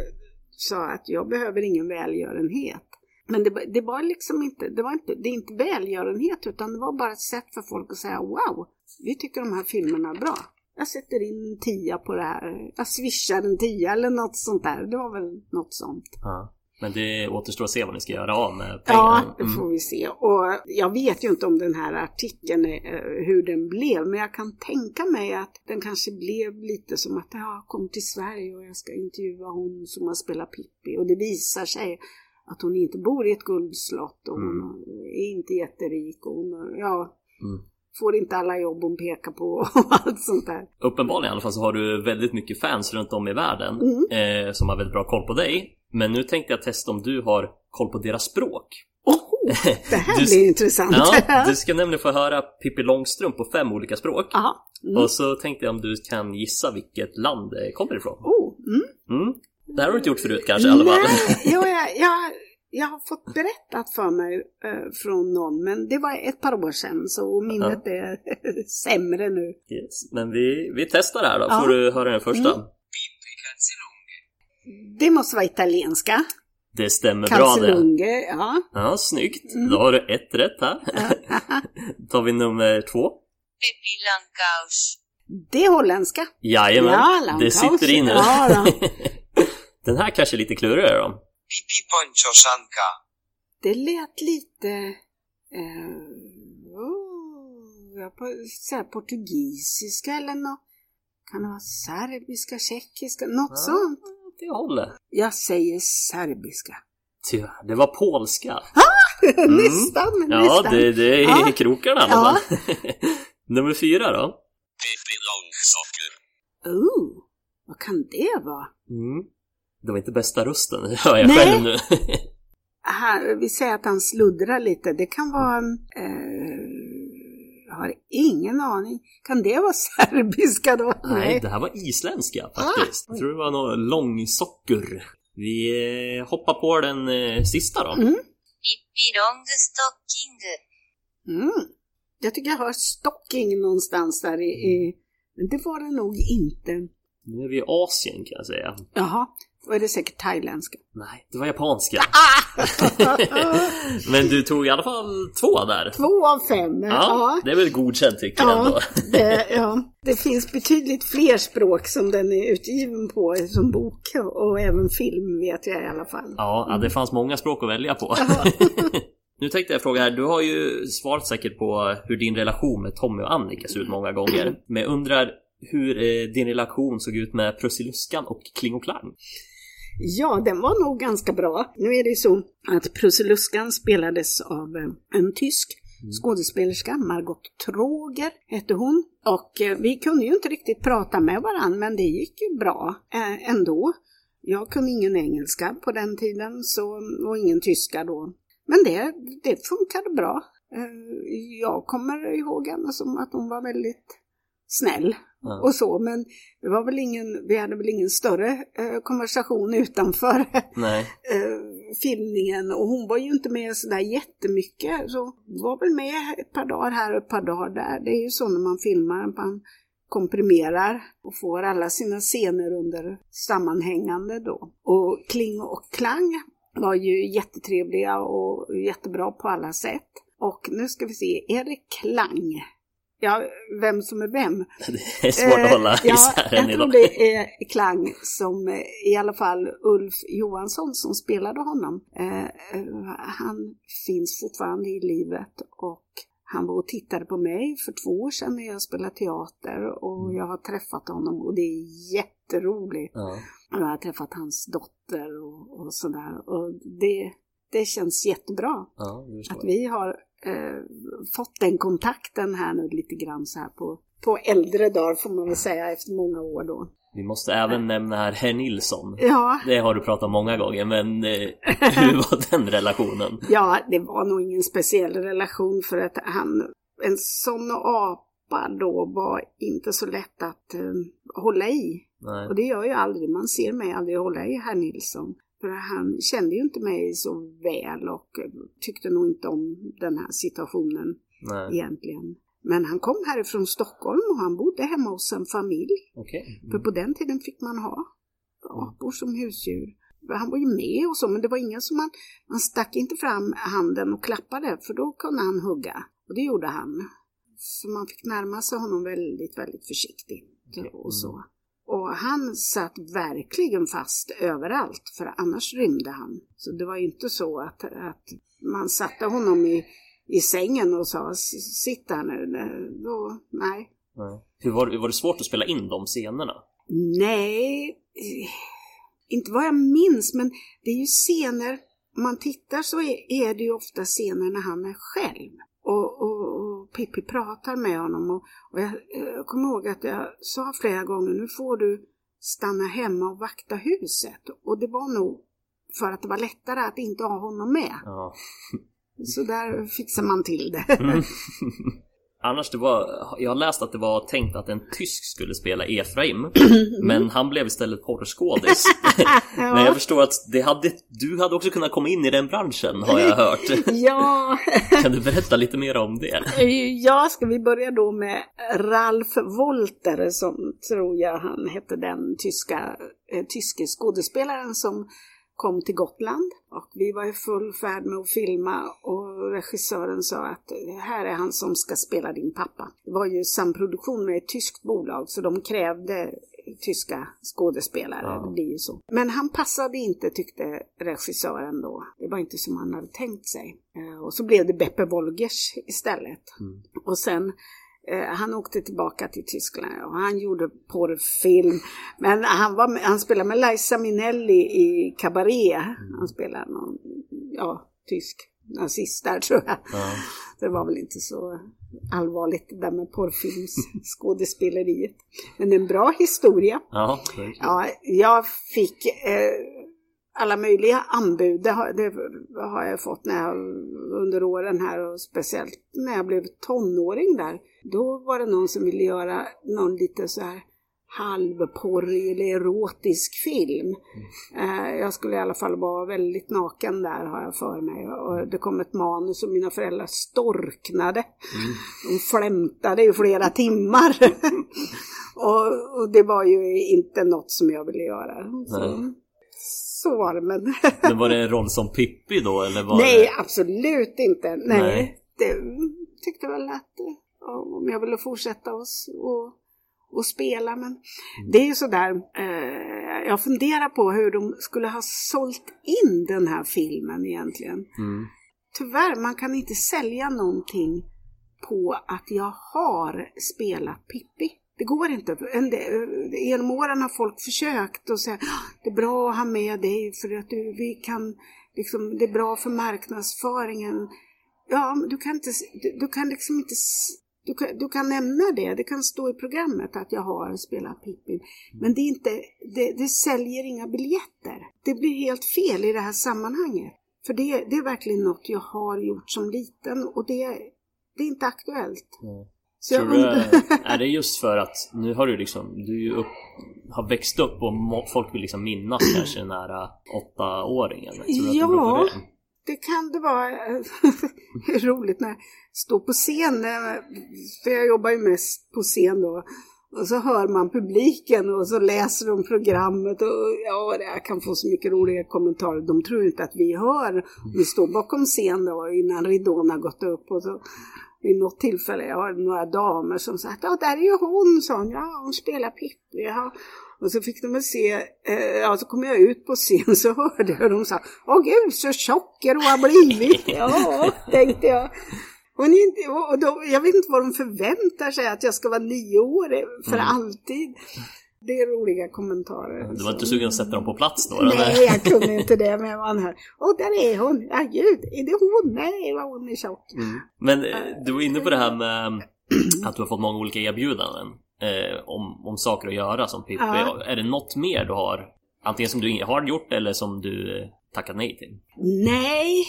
Speaker 4: sa att jag behöver ingen välgörenhet. Men det, det, var liksom inte, det var inte, det är inte välgörenhet utan det var bara ett sätt för folk att säga wow, vi tycker de här filmerna är bra. Jag sätter in en tia på det här, jag swishar en tia eller något sånt där. Det var väl något sånt.
Speaker 2: Ja. Men det återstår att se vad ni ska göra av med pengarna.
Speaker 4: Ja, det får mm. vi se. Och jag vet ju inte om den här artikeln, eh, hur den blev, men jag kan tänka mig att den kanske blev lite som att jag kom till Sverige och jag ska intervjua hon som har spelat Pippi och det visar sig att hon inte bor i ett guldslott och hon mm. är inte jätterik och hon, ja, mm får inte alla jobb hon pekar på och allt sånt där.
Speaker 2: Uppenbarligen i alla fall så har du väldigt mycket fans runt om i världen mm. eh, som har väldigt bra koll på dig. Men nu tänkte jag testa om du har koll på deras språk.
Speaker 4: Oh, det här du, blir intressant.
Speaker 2: Ja, du ska nämligen få höra Pippi Långstrump på fem olika språk. Mm. Och så tänkte jag om du kan gissa vilket land det kommer ifrån.
Speaker 4: Oh, mm.
Speaker 2: Mm. Det här har du inte gjort förut kanske? Nej,
Speaker 4: jo, jag, jag, jag har fått berättat för mig eh, från någon, men det var ett par år sedan så minnet ja. är sämre nu.
Speaker 2: Yes. Men vi, vi testar det här då, ja. får du höra den första. Mm.
Speaker 4: Det måste vara italienska.
Speaker 2: Det stämmer bra det.
Speaker 4: ja.
Speaker 2: Ja, snyggt. Mm. Då har du ett rätt här. Då tar vi nummer två.
Speaker 5: Pippi Langkous.
Speaker 4: Det är holländska.
Speaker 2: Jajamän,
Speaker 4: Ja,
Speaker 2: det
Speaker 4: Landhaus.
Speaker 2: sitter i nu.
Speaker 4: Ja.
Speaker 2: Den här kanske är lite klurigare då.
Speaker 5: Pipi Poncho Sanka.
Speaker 4: Det lät lite... Eh, oh, på, så här, portugisiska eller något. Kan det vara serbiska, tjeckiska, något
Speaker 2: Ja.
Speaker 4: sånt?
Speaker 2: Det håller.
Speaker 4: Jag säger serbiska.
Speaker 2: Tyvärr, det var polska.
Speaker 4: nästan,
Speaker 2: Ja,
Speaker 4: nästan.
Speaker 2: det, det är
Speaker 4: Ja.
Speaker 2: i krokarna
Speaker 4: Ja.
Speaker 2: Nummer fyra då.
Speaker 5: Pippi Långsocker.
Speaker 4: Oh, vad kan det vara?
Speaker 2: Mm. Det var inte bästa rösten, det hör jag
Speaker 4: Nej.
Speaker 2: själv nu.
Speaker 4: Vi säger att han sluddrar lite. Det kan vara... Eh, har ingen aning. Kan det vara serbiska då?
Speaker 2: Nej, det här var isländska faktiskt. Jag tror det var något långsocker. Vi eh, hoppar på den eh, sista då.
Speaker 4: Mm.
Speaker 3: Pippi Långstocking.
Speaker 4: Mm. Jag tycker jag hör stocking någonstans där i... i men det var det nog inte.
Speaker 2: Nu är vi i Asien kan jag säga.
Speaker 4: Jaha, då är det säkert thailändska.
Speaker 2: Nej, det var japanska.
Speaker 4: Ah!
Speaker 2: Men du tog i alla fall två där.
Speaker 4: Två av fem.
Speaker 2: Ja,
Speaker 4: Ja.
Speaker 2: det är väl godkänt tycker jag
Speaker 4: Ja,
Speaker 2: ändå.
Speaker 4: det, ja, det finns betydligt fler språk som den är utgiven på som bok och även film vet jag i alla fall.
Speaker 2: Ja, ja, det fanns många språk att välja på. nu tänkte jag fråga här, du har ju svarat säkert på hur din relation med Tommy och Annika ser ut många gånger. Men jag undrar hur eh, din relation såg ut med Prussiluskan och Kling och Klang?
Speaker 4: Ja, den var nog ganska bra. Nu är det ju så att Prussiluskan spelades av eh, en tysk skådespelerska, Margot Troger hette hon. Och eh, vi kunde ju inte riktigt prata med varandra, men det gick ju bra eh, ändå. Jag kunde ingen engelska på den tiden så, och ingen tyska då. Men det, det funkade bra. Eh, Jag kommer ihåg henne som att hon var väldigt snäll
Speaker 2: Ja.
Speaker 4: och så, men det var väl ingen, vi hade väl ingen större eh, konversation utanför eh, filmningen och hon var ju inte med sådär jättemycket, så var väl med ett par dagar här och ett par dagar där. Det är ju så när man filmar, man komprimerar och får alla sina scener under sammanhängande då. Och Kling och Klang var ju jättetrevliga och jättebra på alla sätt. Och nu ska vi se, är det Klang? Ja, vem som är vem.
Speaker 2: Det är svårt att hålla
Speaker 4: Eh, ja,
Speaker 2: isär än
Speaker 4: jag tror det är Klang som eh, i alla fall Ulf Johansson som spelade honom. Eh, han finns fortfarande i livet och han var och tittade på mig för två år sedan när jag spelade teater och jag har träffat honom och det är jätteroligt.
Speaker 2: Ja.
Speaker 4: Jag har träffat hans dotter och, och sådär och det, det känns jättebra
Speaker 2: Ja,
Speaker 4: att vi har eh, fått den kontakten här nu lite grann så här på, på äldre dagar får man väl säga efter många år då.
Speaker 2: Vi måste även nämna här Herr Nilsson.
Speaker 4: Ja,
Speaker 2: Det har du pratat om många gånger, men eh, hur var den relationen?
Speaker 4: ja, det var nog ingen speciell relation för att han, en sån apa då var inte så lätt att eh, hålla i.
Speaker 2: Nej.
Speaker 4: Och det gör ju aldrig, man ser mig aldrig hålla i herr Nilsson. För han kände ju inte mig så väl och tyckte nog inte om den här situationen
Speaker 2: Nej.
Speaker 4: egentligen. Men han kom härifrån Stockholm och han bodde hemma hos en familj.
Speaker 2: Okej.
Speaker 4: För på den tiden fick man ha apor som husdjur. Han var ju med och så, men det var ingen som man, man stack inte fram handen och klappade, för då kunde han hugga. Och det gjorde han. Så man fick närma sig honom väldigt, väldigt försiktigt och så. Och han satt verkligen fast överallt, för annars rymde han. Så det var ju inte så att, att man satte honom i, i sängen och sa "S- sitt där nu. Då, nej.
Speaker 2: Hur var, det- var det svårt att spela in de scenerna?
Speaker 4: Nej, inte vad jag minns, men det är ju scener, om man tittar så är, är det ju ofta scener när han är själv. Och, och Pippi pratar med honom och, och jag, jag kommer ihåg att jag sa flera gånger, nu får du stanna hemma och vakta huset. Och det var nog för att det var lättare att inte ha honom med.
Speaker 2: Ja.
Speaker 4: Så där fixar man till det.
Speaker 2: Mm. Annars, det var, jag har läst att det var tänkt att en tysk skulle spela Efraim, men han blev istället porrskådis. Men jag förstår att det hade, du hade också kunnat komma in i den branschen, har jag hört.
Speaker 4: ja,
Speaker 2: Kan du berätta lite mer om det?
Speaker 4: Ja, ska vi börja då med Ralf Wolter som tror jag han hette den tyska, eh, tyske skådespelaren som kom till Gotland och vi var i full färd med att filma och regissören sa att här är han som ska spela din pappa. Det var ju samproduktion med ett tyskt bolag så de krävde tyska skådespelare,
Speaker 2: Ja.
Speaker 4: det blir ju så. Men han passade inte tyckte regissören då. Det var inte som han hade tänkt sig. Eh, Och så blev det Beppe Wolgers istället.
Speaker 2: Mm.
Speaker 4: Och sen han åkte tillbaka till Tyskland och han gjorde porrfilm. Men han, var han spelade med Liza Minnelli i Cabaret. Han spelade någon, ja, tysk nazist där tror jag.
Speaker 2: Ja.
Speaker 4: Det var väl inte så allvarligt det där med porrfilmsskådespeleriet. Men en bra historia.
Speaker 2: Ja.
Speaker 4: Ja, jag fick eh, alla möjliga anbud. Det har, det har jag fått när jag, under åren här och speciellt när jag blev tonåring där. Då var det någon som ville göra någon lite så här halvporrig eller erotisk film. Eh, jag skulle i alla fall vara väldigt naken där har jag för mig. Och det kom ett manus och mina föräldrar storknade. De flämtade i flera timmar. och, och det var ju inte något som jag ville göra. Så,
Speaker 2: Nej.
Speaker 4: så var det men.
Speaker 2: Men var det en roll som Pippi då eller var
Speaker 4: Nej,
Speaker 2: det...
Speaker 4: absolut inte. Nej,
Speaker 2: Nej.
Speaker 4: det tyckte väl att om jag ville fortsätta och, s- och, och spela. Men
Speaker 2: Mm.
Speaker 4: det är ju sådär, eh, jag funderar på hur de skulle ha sålt in den här filmen egentligen.
Speaker 2: Mm.
Speaker 4: Tyvärr, man kan inte sälja någonting på att jag har spelat Pippi. Det går inte. En del- Genom åren har folk försökt och säga ah, det är bra att ha med dig för att du, vi kan, liksom, det är bra för marknadsföringen. Ja, men du kan inte, du, du kan liksom inte, du kan, du kan nämna det, det kan stå i programmet att jag har spelat Pippi. Men det är inte, det, det säljer inga biljetter. Det blir helt fel i det här sammanhanget. För det, det är verkligen något jag har gjort som liten och det, det är inte aktuellt. Mm. Så
Speaker 2: Tror du, är det just för att nu har du liksom, du upp, har växt upp och må, folk vill liksom minnas kanske den här äh, åttaåringen?
Speaker 4: Ja.
Speaker 2: det?
Speaker 4: Det kan det vara Det är roligt när jag står på scen, för jag jobbar ju mest på scen då. Och så hör man publiken och så läser de programmet och ja, jag kan få så mycket roliga kommentarer. De tror inte att vi hör. Vi står bakom scen då innan ridån har gått upp och så vid något tillfälle, jag har några damer som sagt, ja där är ju hon, sa hon, ja hon spelar Pippi, ja. Och så fick de väl se, eh, ja så kom jag ut på scen så hörde jag dem sa, åh gud så tjock du har blivit. ja, tänkte jag. Och, ni, och då, jag vet inte vad de förväntar sig, att jag ska vara nio år för
Speaker 2: Mm.
Speaker 4: alltid. Det är roliga kommentarer.
Speaker 2: Du var inte sugen att sätta dem på plats då?
Speaker 4: Nej, jag kunde inte det, men man hör, åh där är hon, ja gud, är det hon? Nej, vad hon är tjock.
Speaker 2: Mm. Men eh, du var inne på det här med att du har fått många olika erbjudanden eh, om, om saker att göra som Pippi.
Speaker 4: Ja.
Speaker 2: Är det något mer du har, antingen som du har gjort eller som du eh, tackat nej till?
Speaker 4: Nej,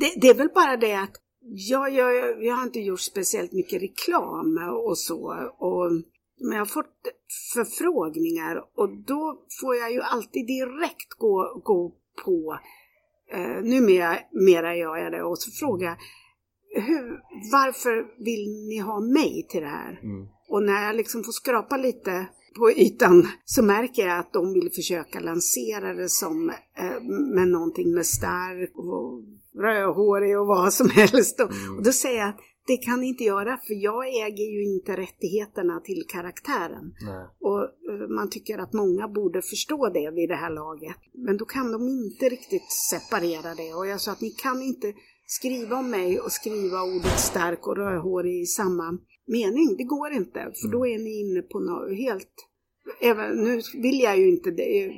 Speaker 4: det, det är väl bara det att jag, jag, jag har inte gjort speciellt mycket reklam och så. Och, men jag har fått förfrågningar och då får jag ju alltid direkt gå, gå på, eh, numera mera gör jag det, och så frågar jag hur, varför vill ni ha mig till det här?
Speaker 2: Mm.
Speaker 4: Och när jag liksom får skrapa lite på ytan så märker jag att de vill försöka lansera det som eh, med någonting med stark och rödhårig och vad som helst. Och, och då säger jag att det kan inte göra för jag äger ju inte rättigheterna till karaktären.
Speaker 2: Nej.
Speaker 4: Och eh, man tycker att många borde förstå det vid det här laget. Men då kan de inte riktigt separera det. Och jag sa att ni kan inte skriva om mig och skriva ordet stark och rödhårig i samma mening. Det går inte, för då är ni inne på något helt... Även, nu vill jag ju inte det,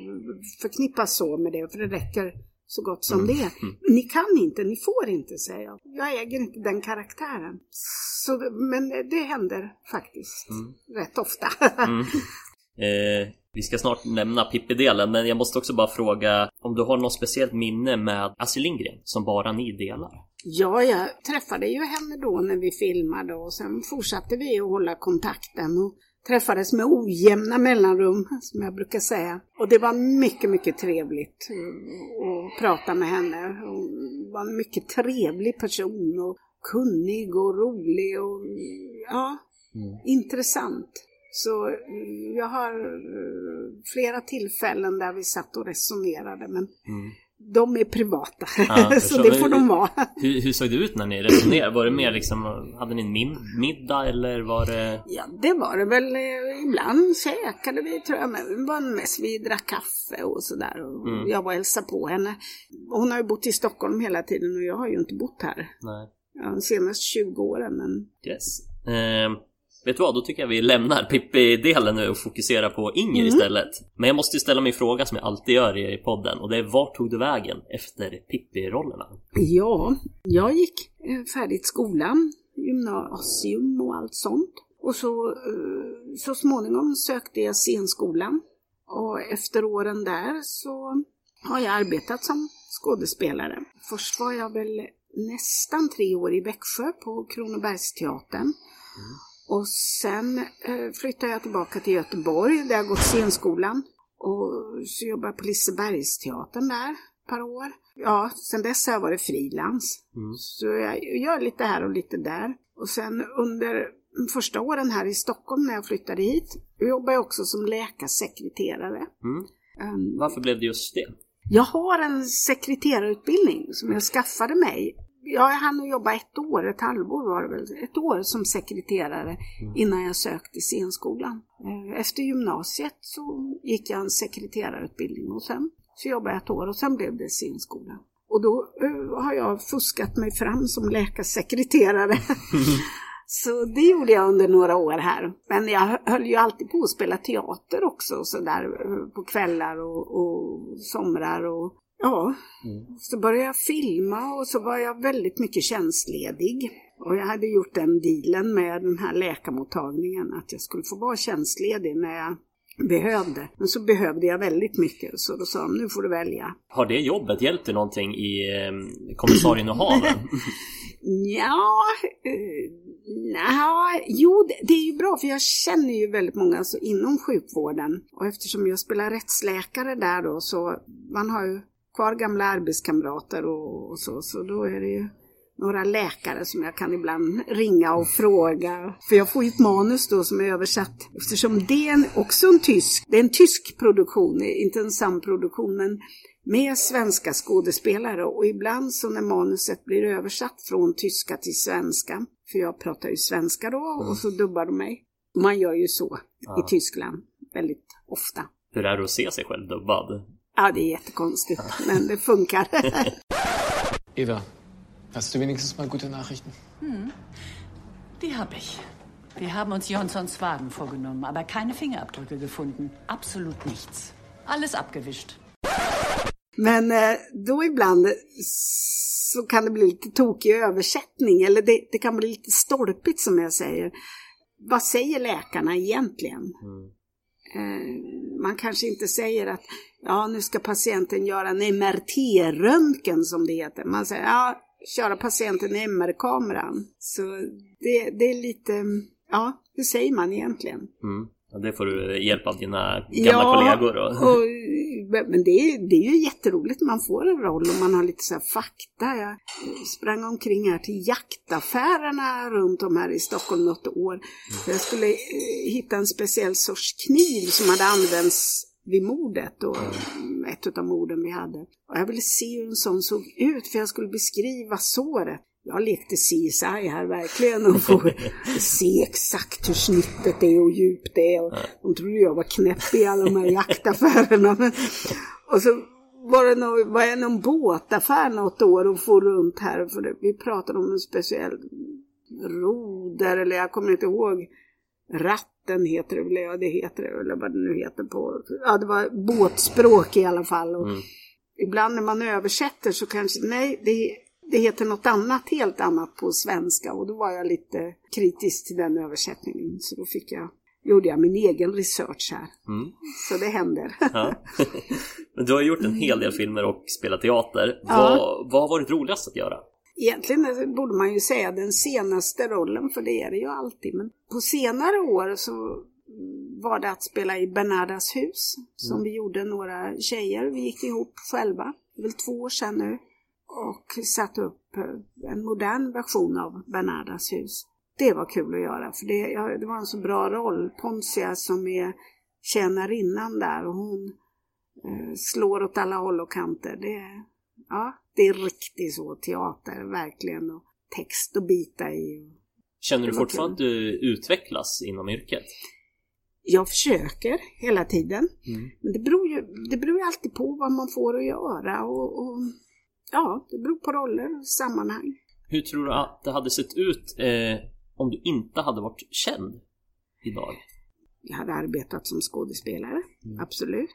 Speaker 4: förknippas så med det, för det räcker så gott som det är. Ni kan inte, ni får inte, säger jag. Jag äger inte den karaktären. Så, men det händer faktiskt rätt ofta.
Speaker 2: Mm. Eh, vi ska snart nämna Pippi-delen, men jag måste också bara fråga om du har något speciellt minne med Astrid Lindgren som bara ni delar?
Speaker 4: Ja, jag träffade ju henne då när vi filmade och sen fortsatte vi att hålla kontakten och träffades med ojämna mellanrum, som jag brukar säga. Och det var mycket, mycket trevligt eh, att prata med henne. Hon var en mycket trevlig person och kunnig och rolig och ja, intressant. Så eh, jag har eh, flera tillfällen där vi satt och resonerade men de är privata.
Speaker 2: Ja,
Speaker 4: så det får de vara.
Speaker 2: Hur, hur såg det ut när ni resonerade? Var det mer liksom, hade ni en middag eller var det...
Speaker 4: Ja, det var det väl. Ibland käkade vi tror jag, men det var mest vi drack kaffe och sådär.
Speaker 2: Mm.
Speaker 4: Jag var och hälsade på henne. Hon har ju bott i Stockholm hela tiden och jag har ju inte bott här.
Speaker 2: Nej.
Speaker 4: Ja, de senaste 20 åren. Men
Speaker 2: Yes. Eh, vet du vad, då tycker jag vi lämnar Pippi-delen nu och fokuserar på Inger
Speaker 4: Mm.
Speaker 2: istället. Men jag måste ju ställa min fråga som jag alltid gör i podden och det är vart tog du vägen efter Pippi-rollerna?
Speaker 4: ja, jag gick eh, färdigt skolan, gymnasium och allt sånt. Och så, eh, så småningom sökte jag scenskolan. Och efter åren där så har jag arbetat som skådespelare. Först var jag väl nästan tre år i Växjö på Kronobergsteatern. Och sen eh, flyttade jag tillbaka till Göteborg där jag gått scenskolan. Och så jobbade jag på Lisebergsteatern där ett par år. Ja, sen dess har jag varit frilans.
Speaker 2: Mm.
Speaker 4: Så jag gör lite här och lite där. Och sen under de första åren här i Stockholm när jag flyttade hit, jobbade jag också som läkarsekreterare.
Speaker 2: Mm.
Speaker 4: Ehm,
Speaker 2: Varför blev det just det?
Speaker 4: jag har en sekreterarutbildning som jag skaffade mig. Jag hann att jobba ett år, ett halvår var det väl, ett år som sekreterare innan jag sökte scenskolan. Eh, Efter gymnasiet så gick jag en sekreterarutbildning och sen så jobbade jag ett år och sen blev det scenskolan. Och då eh, har jag fuskat mig fram som läkarsekreterare. Så det gjorde jag under några år här. Men jag höll ju alltid på att spela teater också så där eh, på kvällar och, och somrar och ja. Så började jag filma och så var jag väldigt mycket tjänstledig. Och jag hade gjort den dealen med den här läkarmottagningen att jag skulle få vara tjänstledig när jag behövde. Men så behövde jag väldigt mycket så då sa de nu får du välja.
Speaker 2: Har det jobbet hjälpt dig någonting i eh, kommissarien och haven?
Speaker 4: Ja, eh, nja, jo det, det är ju bra för jag känner ju väldigt många alltså, inom sjukvården och eftersom jag spelar rättsläkare där då så man har ju kvar gamla arbetskamrater och, och så, så då är det ju några läkare som jag kan ibland ringa och fråga. För jag får ju ett manus då som är översatt eftersom det är en, också en tysk, det är en tysk produktion, inte en samproduktion men med svenska skådespelare och ibland så när manuset blir översatt från tyska till svenska, för jag pratar ju svenska då och så dubbar de mig. Man gör ju så
Speaker 2: Ja.
Speaker 4: i Tyskland väldigt ofta.
Speaker 2: Hur är det att se sig själv dubbad?
Speaker 4: Ja, det är jättekonstigt, men det funkar.
Speaker 6: Eva, hast du wenigstens mal gute Nachrichten?
Speaker 7: Die habe ich. Wir haben uns Johnsons Wagen vorgenommen, aber keine Fingerabdrücke gefunden. Absolut nichts. Alles abgewischt.
Speaker 4: Men eh, då ibland så kan det bli lite tokig översättning, eller det, det kan bli lite stolpigt som jag säger. Vad säger läkarna egentligen? Eh, man kanske inte säger att ja, nu ska patienten göra en MRT-röntgen som det heter. Man säger ja, köra patienten i MR-kameran. Så det, det är lite, ja, hur säger man egentligen?
Speaker 2: Mm. Ja, det får du hjälp av dina gamla kollegor och...
Speaker 4: och, men det är, det är ju jätteroligt när man får en roll och man har lite så här fakta. Jag sprang omkring här till jaktaffärerna runt om här i Stockholm något år. För Jag skulle eh, hitta en speciell sorts kniv som hade använts vid mordet och ett av morden vi hade. Och jag ville se hur en sån såg ut för jag skulle beskriva såret. Jag lekte CSI här verkligen och få se exakt hur snittet är och djupt det är. Och de trodde jag var knäpp i alla de här jaktaffärerna. Men, och så var det någon, var jag någon båtaffär något år och for runt här. För det, vi pratade om en speciell roder eller jag kommer inte ihåg. Ratten heter det väl, ja det heter det eller vad det nu heter på. Ja det var båtspråk i alla fall. Och Ibland när man översätter så kanske, nej det, det heter något annat, helt annat på svenska. Och då var jag lite kritisk till den översättningen. Så då fick jag, gjorde jag min egen research här.
Speaker 2: Mm.
Speaker 4: Så det händer.
Speaker 2: Ja. Men du har gjort en hel del filmer och spelat teater.
Speaker 4: Ja.
Speaker 2: Vad, vad har varit roligast att göra?
Speaker 4: Egentligen borde man ju säga den senaste rollen, för det är det ju alltid. Men på senare år så var det att spela i Bernardas hus, som vi gjorde några tjejer. Vi gick ihop själva, det är väl två år sedan nu, och satte upp eh, en modern version av Bernardas hus. Det var kul att göra för det, ja, det var en så bra roll. Pontia som är tjänarinnan där och hon eh, slår åt alla håll och kanter. Det, ja, det är riktigt så teater, verkligen. Och text att bita i.
Speaker 2: Känner du fortfarande att du utvecklas inom yrket?
Speaker 4: Jag försöker hela tiden.
Speaker 2: Mm.
Speaker 4: Men det beror, ju, det beror ju alltid på vad man får att göra och, och ja, det beror på roller och sammanhang.
Speaker 2: Hur tror du att det hade sett ut eh, om du inte hade varit känd idag?
Speaker 4: Jag hade arbetat som skådespelare,
Speaker 2: Mm.
Speaker 4: absolut.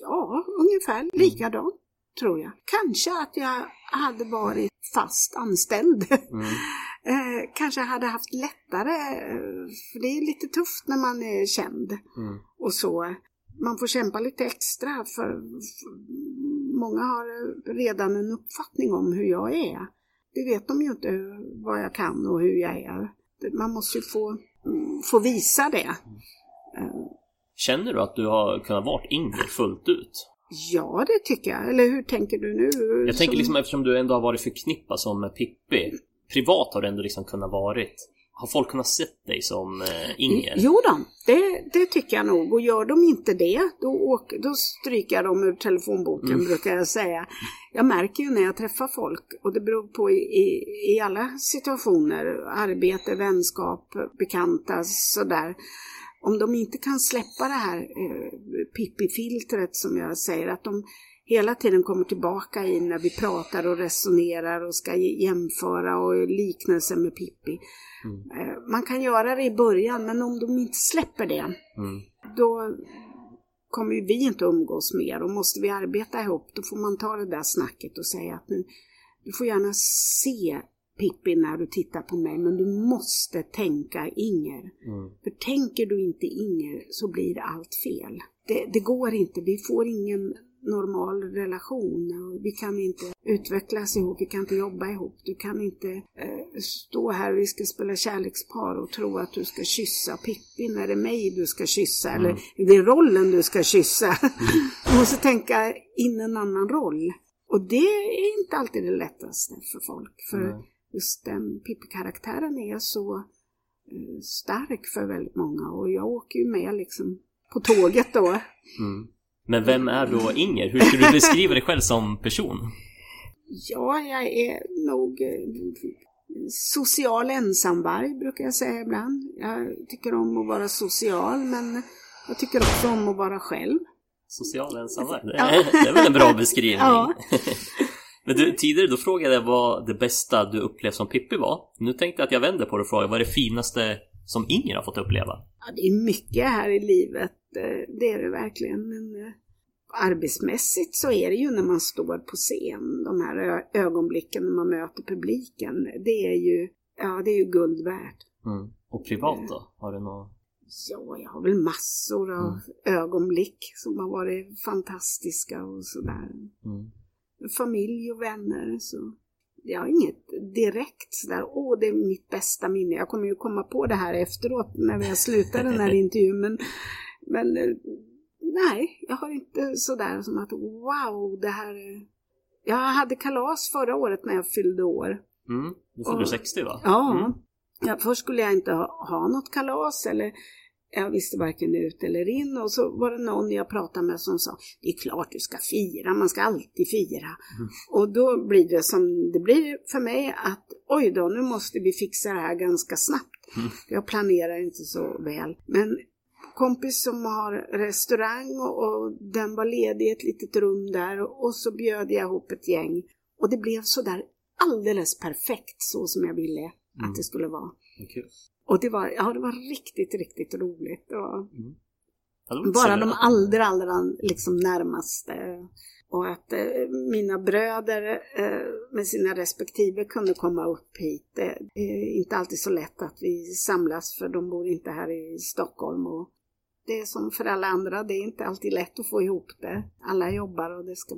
Speaker 4: Ja, ungefär likadant tror jag. Kanske att jag hade varit fast anställd.
Speaker 2: Mm.
Speaker 4: eh, kanske hade haft lättare, eh, för det är lite tufft när man är känd
Speaker 2: Mm.
Speaker 4: och så. Man får kämpa lite extra för, för många har redan en uppfattning om hur jag är. Det vet de ju inte vad jag kan och hur jag är. Man måste ju få, mm, få visa det. Eh,
Speaker 2: Känner du att du har kunnat vara Inger fullt ut?
Speaker 4: Ja, det tycker jag. Eller hur tänker du nu?
Speaker 2: Jag tänker
Speaker 4: Som-
Speaker 2: liksom eftersom du ändå har varit förknippad som Pippi Privat har du ändå liksom kunnat varit Har folk kunnat sett dig som eh, Inger?
Speaker 4: Jo då, det, det tycker jag nog. Och gör de inte det, då, åk, då stryker jag dem ur telefonboken
Speaker 2: Mm.
Speaker 4: brukar jag säga. Jag märker ju när jag träffar folk, och det beror på i, i, i alla situationer, arbete, vänskap, bekanta, sådär. Om de inte kan släppa det här eh, pippifiltret som jag säger, att de hela tiden kommer tillbaka i när vi pratar och resonerar och ska jämföra och liknelser med Pippi. Eh, Man kan göra det i början, men om de inte släpper det,
Speaker 2: Mm.
Speaker 4: då kommer ju vi inte umgås mer och måste vi arbeta ihop, då får man ta det där snacket och säga att nu, du får gärna se Pippi när du tittar på mig, men du måste tänka Inger.
Speaker 2: Mm.
Speaker 4: För tänker du inte Inger så blir allt fel. Det, det går inte, vi får ingen normal relation. och Vi kan inte utvecklas ihop, vi kan inte jobba ihop. Du kan inte eh, stå här, vi ska spela kärlekspar och tro att du ska kyssa Pippi när det är mig du ska kyssa. Eller det är rollen du ska kyssa. Du måste tänka in en annan roll. Och det är inte alltid det lättaste för folk. För
Speaker 2: Nej.
Speaker 4: just den Pippi-karaktären är så eh, stark för väldigt många och jag åker ju med liksom på tåget då.
Speaker 2: Mm. Men vem är då Inger? Hur skulle du beskriva dig själv som person?
Speaker 4: Ja, jag är nog eh, social ensamvarg brukar jag säga ibland. Jag tycker om att vara social men jag tycker också om att vara själv.
Speaker 2: Social ensamvarg? Det,
Speaker 4: Ja.
Speaker 2: är- det är väl en bra beskrivning?
Speaker 4: Ja.
Speaker 2: Men du, tidigare då frågade jag vad det bästa du upplevt som Pippi var. Nu tänkte jag att jag vänder på det och frågar vad är det finaste som Inger har fått uppleva?
Speaker 4: Ja, det är mycket här i livet, det är det verkligen. Men eh, arbetsmässigt så är det ju när man står på scen, de här ögonblicken när man möter publiken. Det är ju, ja, det är ju guld värt.
Speaker 2: Mm. Och privat då? Har du något?
Speaker 4: Ja, jag har väl massor av ögonblick som har varit fantastiska och sådär.
Speaker 2: Mm.
Speaker 4: Familj och vänner så. Jag har inget direkt sådär, åh det är mitt bästa minne. Jag kommer ju komma på det här efteråt när vi har slutat den här intervjun. Men, men eh, nej, jag har inte sådär som att wow, det här är... Jag hade kalas förra året när jag fyllde år.
Speaker 2: Mm. Du fyller
Speaker 4: Och-
Speaker 2: 60 va?
Speaker 4: Ja.
Speaker 2: Mm.
Speaker 4: ja, först skulle jag inte ha, ha något kalas eller jag visste varken ut eller in och så var det någon jag pratade med som sa det är klart du ska fira, man ska alltid fira. Och då blir det som det blir för mig att oj då, nu måste vi fixa det här ganska snabbt.
Speaker 2: Mm.
Speaker 4: Jag planerar inte så väl. Men kompis som har restaurang och, och den var ledig i ett litet rum där och, och så bjöd jag ihop ett gäng. Och det blev så där alldeles perfekt så som jag ville att det skulle vara.
Speaker 2: Kul.
Speaker 4: Och det var, ja, det var riktigt, riktigt roligt. Det var bara de allra, allra liksom närmaste. Och att eh, mina bröder eh, med sina respektive kunde komma upp hit. Det är inte alltid så lätt att vi samlas för de bor inte här i Stockholm. Och det är som för alla andra, det är inte alltid lätt att få ihop det. Alla jobbar och det ska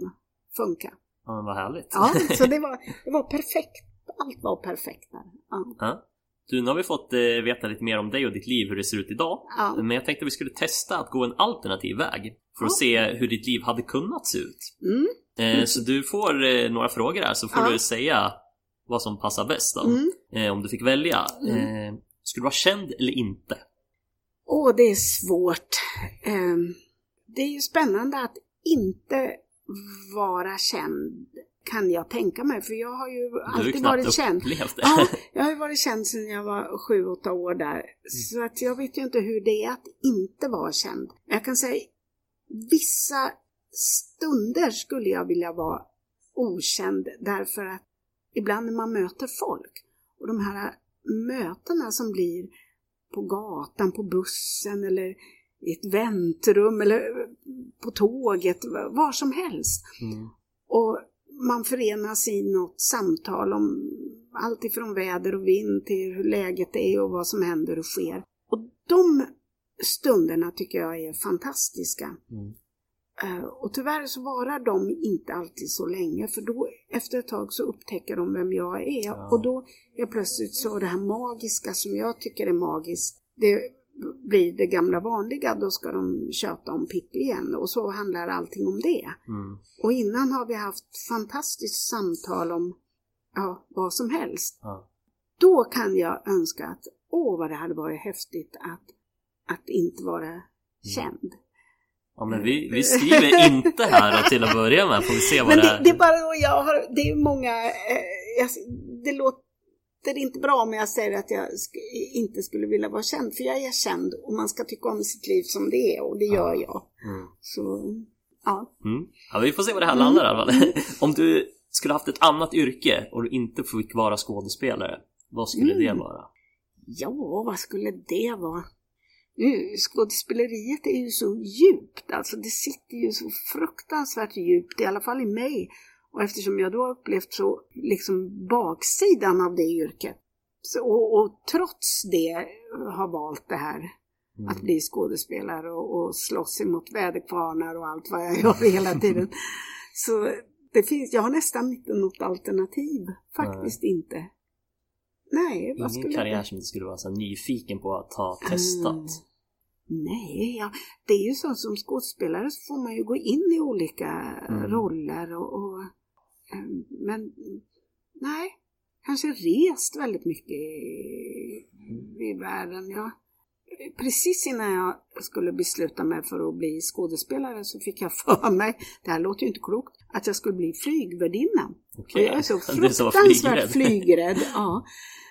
Speaker 4: funka.
Speaker 2: Ja, men vad härligt.
Speaker 4: Ja, så det var, det var perfekt. Allt var perfekt där. Ja.
Speaker 2: Ja. Du, nu har vi fått eh, veta lite mer om dig och ditt liv, hur det ser ut idag.
Speaker 4: Ja.
Speaker 2: Men jag tänkte att vi skulle testa att gå en alternativ väg för att se hur ditt liv hade kunnat se ut.
Speaker 4: Mm.
Speaker 2: Eh, så du får eh, några frågor här så får
Speaker 4: Ja.
Speaker 2: du säga vad som passar bäst då.
Speaker 4: Mm.
Speaker 2: Om du fick välja.
Speaker 4: Mm.
Speaker 2: Skulle du vara känd eller inte?
Speaker 4: Åh, det är svårt. Ehm, det är ju spännande att inte vara känd kan jag tänka mig, för jag har ju alltid varit känd. Ja, jag har ju varit känd sedan jag var sju, åtta år där. Så att jag vet ju inte hur det är att inte vara känd. Jag kan säga vissa stunder skulle jag vilja vara okänd därför att ibland när man möter folk och de här mötena som blir på gatan, på bussen eller i ett väntrum eller på tåget, var som helst.
Speaker 2: Mm.
Speaker 4: Och man förenas i något samtal om allt ifrån väder och vind till hur läget är och vad som händer och sker. Och de stunderna tycker jag är fantastiska.
Speaker 2: Mm.
Speaker 4: Eh, Och tyvärr så varar de inte alltid så länge för då efter ett tag så upptäcker de vem jag är
Speaker 2: Ja.
Speaker 4: och då är plötsligt så det här magiska som jag tycker är magiskt det blir det gamla vanliga, då ska de köta om Pippi igen och så handlar allting om det.
Speaker 2: Mm.
Speaker 4: Och innan har vi haft fantastiskt samtal om ja, vad som helst.
Speaker 2: Ja.
Speaker 4: Då kan jag önska att, åh vad det hade varit häftigt att, att inte vara känd.
Speaker 2: Ja men vi, vi skriver inte här till att börja med får vi se vad
Speaker 4: Men
Speaker 2: det
Speaker 4: det,
Speaker 2: är.
Speaker 4: det är bara jag har, det är många, eh, jag, det låter inte bra om jag säger att jag sk- inte skulle vilja vara känd, för jag är känd och man ska tycka om sitt liv som det är och det gör jag.
Speaker 2: Mm.
Speaker 4: Så, ja.
Speaker 2: Mm. Ja, vi får se vad det här landar i alla fall. Om du skulle haft ett annat yrke och du inte fick vara skådespelare, vad skulle det
Speaker 4: Mm.
Speaker 2: vara?
Speaker 4: Ja, vad skulle det vara? Skådespeleriet är ju så djupt, alltså det sitter ju så fruktansvärt djupt, i alla fall i mig. Och eftersom jag då har upplevt så, liksom baksidan av det yrket, så, och, och trots det har valt det här,
Speaker 2: Mm.
Speaker 4: att bli skådespelare och, och slåss emot väderkvarnar och allt vad jag gör hela tiden. Så det finns, jag har nästan inte något alternativ, faktiskt inte. Nej, vad
Speaker 2: Ingen
Speaker 4: skulle
Speaker 2: karriär
Speaker 4: det?
Speaker 2: som du skulle vara så nyfiken på att ha testat?
Speaker 4: Mm. Nej, ja, det är ju så som skådespelare så får man ju gå in i olika
Speaker 2: Mm.
Speaker 4: roller och, och ehm, men nej, kanske rest väldigt mycket i, i världen. Ja. Precis innan jag skulle besluta mig för att bli skådespelare så fick jag för mig, det här låter ju inte klokt, att jag skulle bli flygvärdinna. Och
Speaker 2: Okej.
Speaker 4: jag är så fruktansvärt
Speaker 2: flygrädd.
Speaker 4: flygrädd. ja.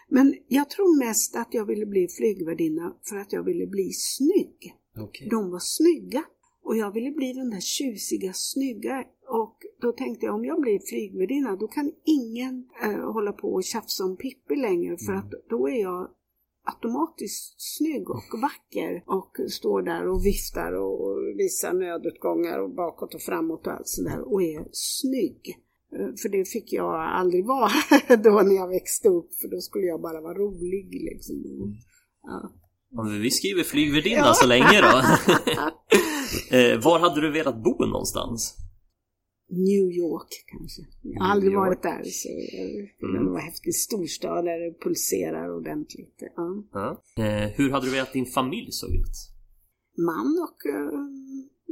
Speaker 4: Men jag tror mest att jag ville bli flygvärdinna för att jag ville bli snygg.
Speaker 2: Okej.
Speaker 4: De var snygga. Och jag ville bli den där tjusiga, snygga. Och då tänkte jag om jag blir flygvärdinna då kan ingen eh, hålla på och tjafsa om Pippi längre för att då är jag automatiskt snygg och vacker och står där och viftar och visar nödutgångar och bakåt och framåt och allt sådär och är snygg. Eh, För det fick jag aldrig vara då när jag växte upp för då skulle jag bara vara rolig liksom. Ja.
Speaker 2: Ja, men vi skriver flygvärdinna
Speaker 4: Ja.
Speaker 2: så länge då. eh, var hade du velat bo någonstans?
Speaker 4: New York kanske. Jag har aldrig
Speaker 2: York.
Speaker 4: varit där så
Speaker 2: Mm.
Speaker 4: det var häftigt. Storstad där det pulserar ordentligt. Ja.
Speaker 2: Ja. Eh, hur hade du velat att din familj såg ut?
Speaker 4: Man och eh,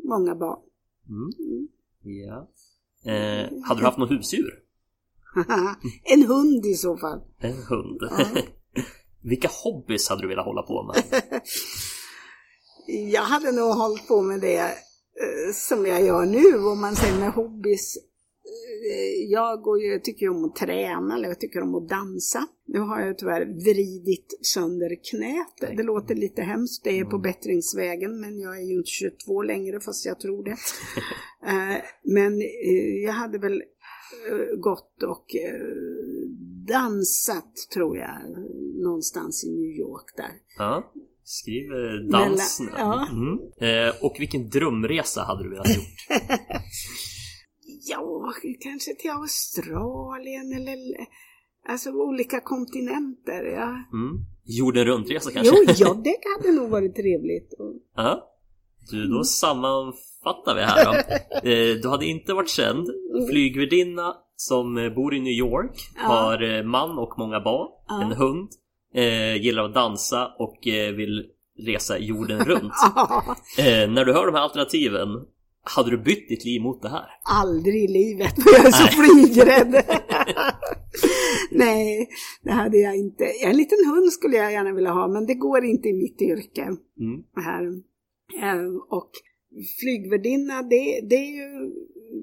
Speaker 4: många barn.
Speaker 2: Mm. Ja. Eh, hade du haft något husdjur?
Speaker 4: en hund i så fall.
Speaker 2: En hund?
Speaker 4: Ja.
Speaker 2: Vilka hobbys hade du velat hålla på med?
Speaker 4: Jag hade nog hållit på med det som jag gör nu, om man säger med hobbys. Eh, Jag går ju, tycker ju om att träna, eller jag tycker om att dansa. Nu har jag tyvärr vridit sönder knät. Det låter lite hemskt, det är på bättringsvägen, men jag är ju inte 22 längre, fast jag tror det. Eh, Men eh, jag hade väl eh, gått och eh, dansat, tror jag, någonstans i New York där.
Speaker 2: Ja. Skriv dans.
Speaker 4: Ja.
Speaker 2: Mm. Eh, och vilken drömresa hade du velat gjort?
Speaker 4: Ja, kanske till Australien eller alltså olika kontinenter. Ja.
Speaker 2: Mm. Jorden runt-resa kanske?
Speaker 4: Jo, ja, det hade nog varit trevligt. Och-
Speaker 2: Ja. Du, då sammanfattar vi här då. Eh, du hade inte varit känd. Flygvärdinna som eh, bor i New York.
Speaker 4: Ja.
Speaker 2: Har man och många barn.
Speaker 4: Ja.
Speaker 2: En hund. Eh, gillar att dansa och eh, vill resa jorden runt. Eh, när du hör de här alternativen, hade du bytt ditt liv mot det här?
Speaker 4: aldrig i livet, för jag är så flygrädd. Nej, det hade jag inte. En liten hund skulle jag gärna vilja ha, men det går inte i mitt yrke
Speaker 2: Mm.
Speaker 4: här. Eh, Och flygvärdinna, det, det, är ju,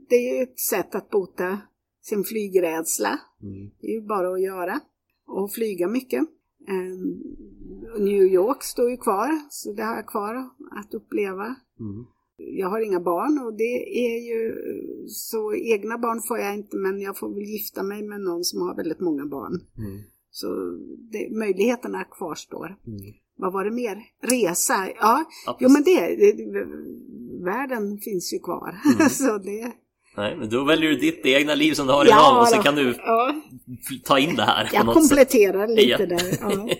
Speaker 4: det är ju ett sätt att bota sin flygrädsla.
Speaker 2: Mm.
Speaker 4: Det är ju bara att göra. Och flyga mycket. Eh, New York står ju kvar, så det har jag kvar att uppleva.
Speaker 2: Mm.
Speaker 4: Jag har inga barn och det är ju så egna barn får jag inte men jag får väl gifta mig med någon som har väldigt många barn.
Speaker 2: Mm.
Speaker 4: Så det, möjligheterna kvarstår.
Speaker 2: Mm.
Speaker 4: Vad var det mer? Resa? Ja,
Speaker 2: Ja,
Speaker 4: jo men det, det världen finns ju kvar.
Speaker 2: Mm.
Speaker 4: så det,
Speaker 2: Nej, men då väljer du ditt egna liv som du har
Speaker 4: Ja,
Speaker 2: idag och så kan du
Speaker 4: ja,
Speaker 2: ta in det här
Speaker 4: jag
Speaker 2: något sätt.
Speaker 4: kompletterar lite där. Ja.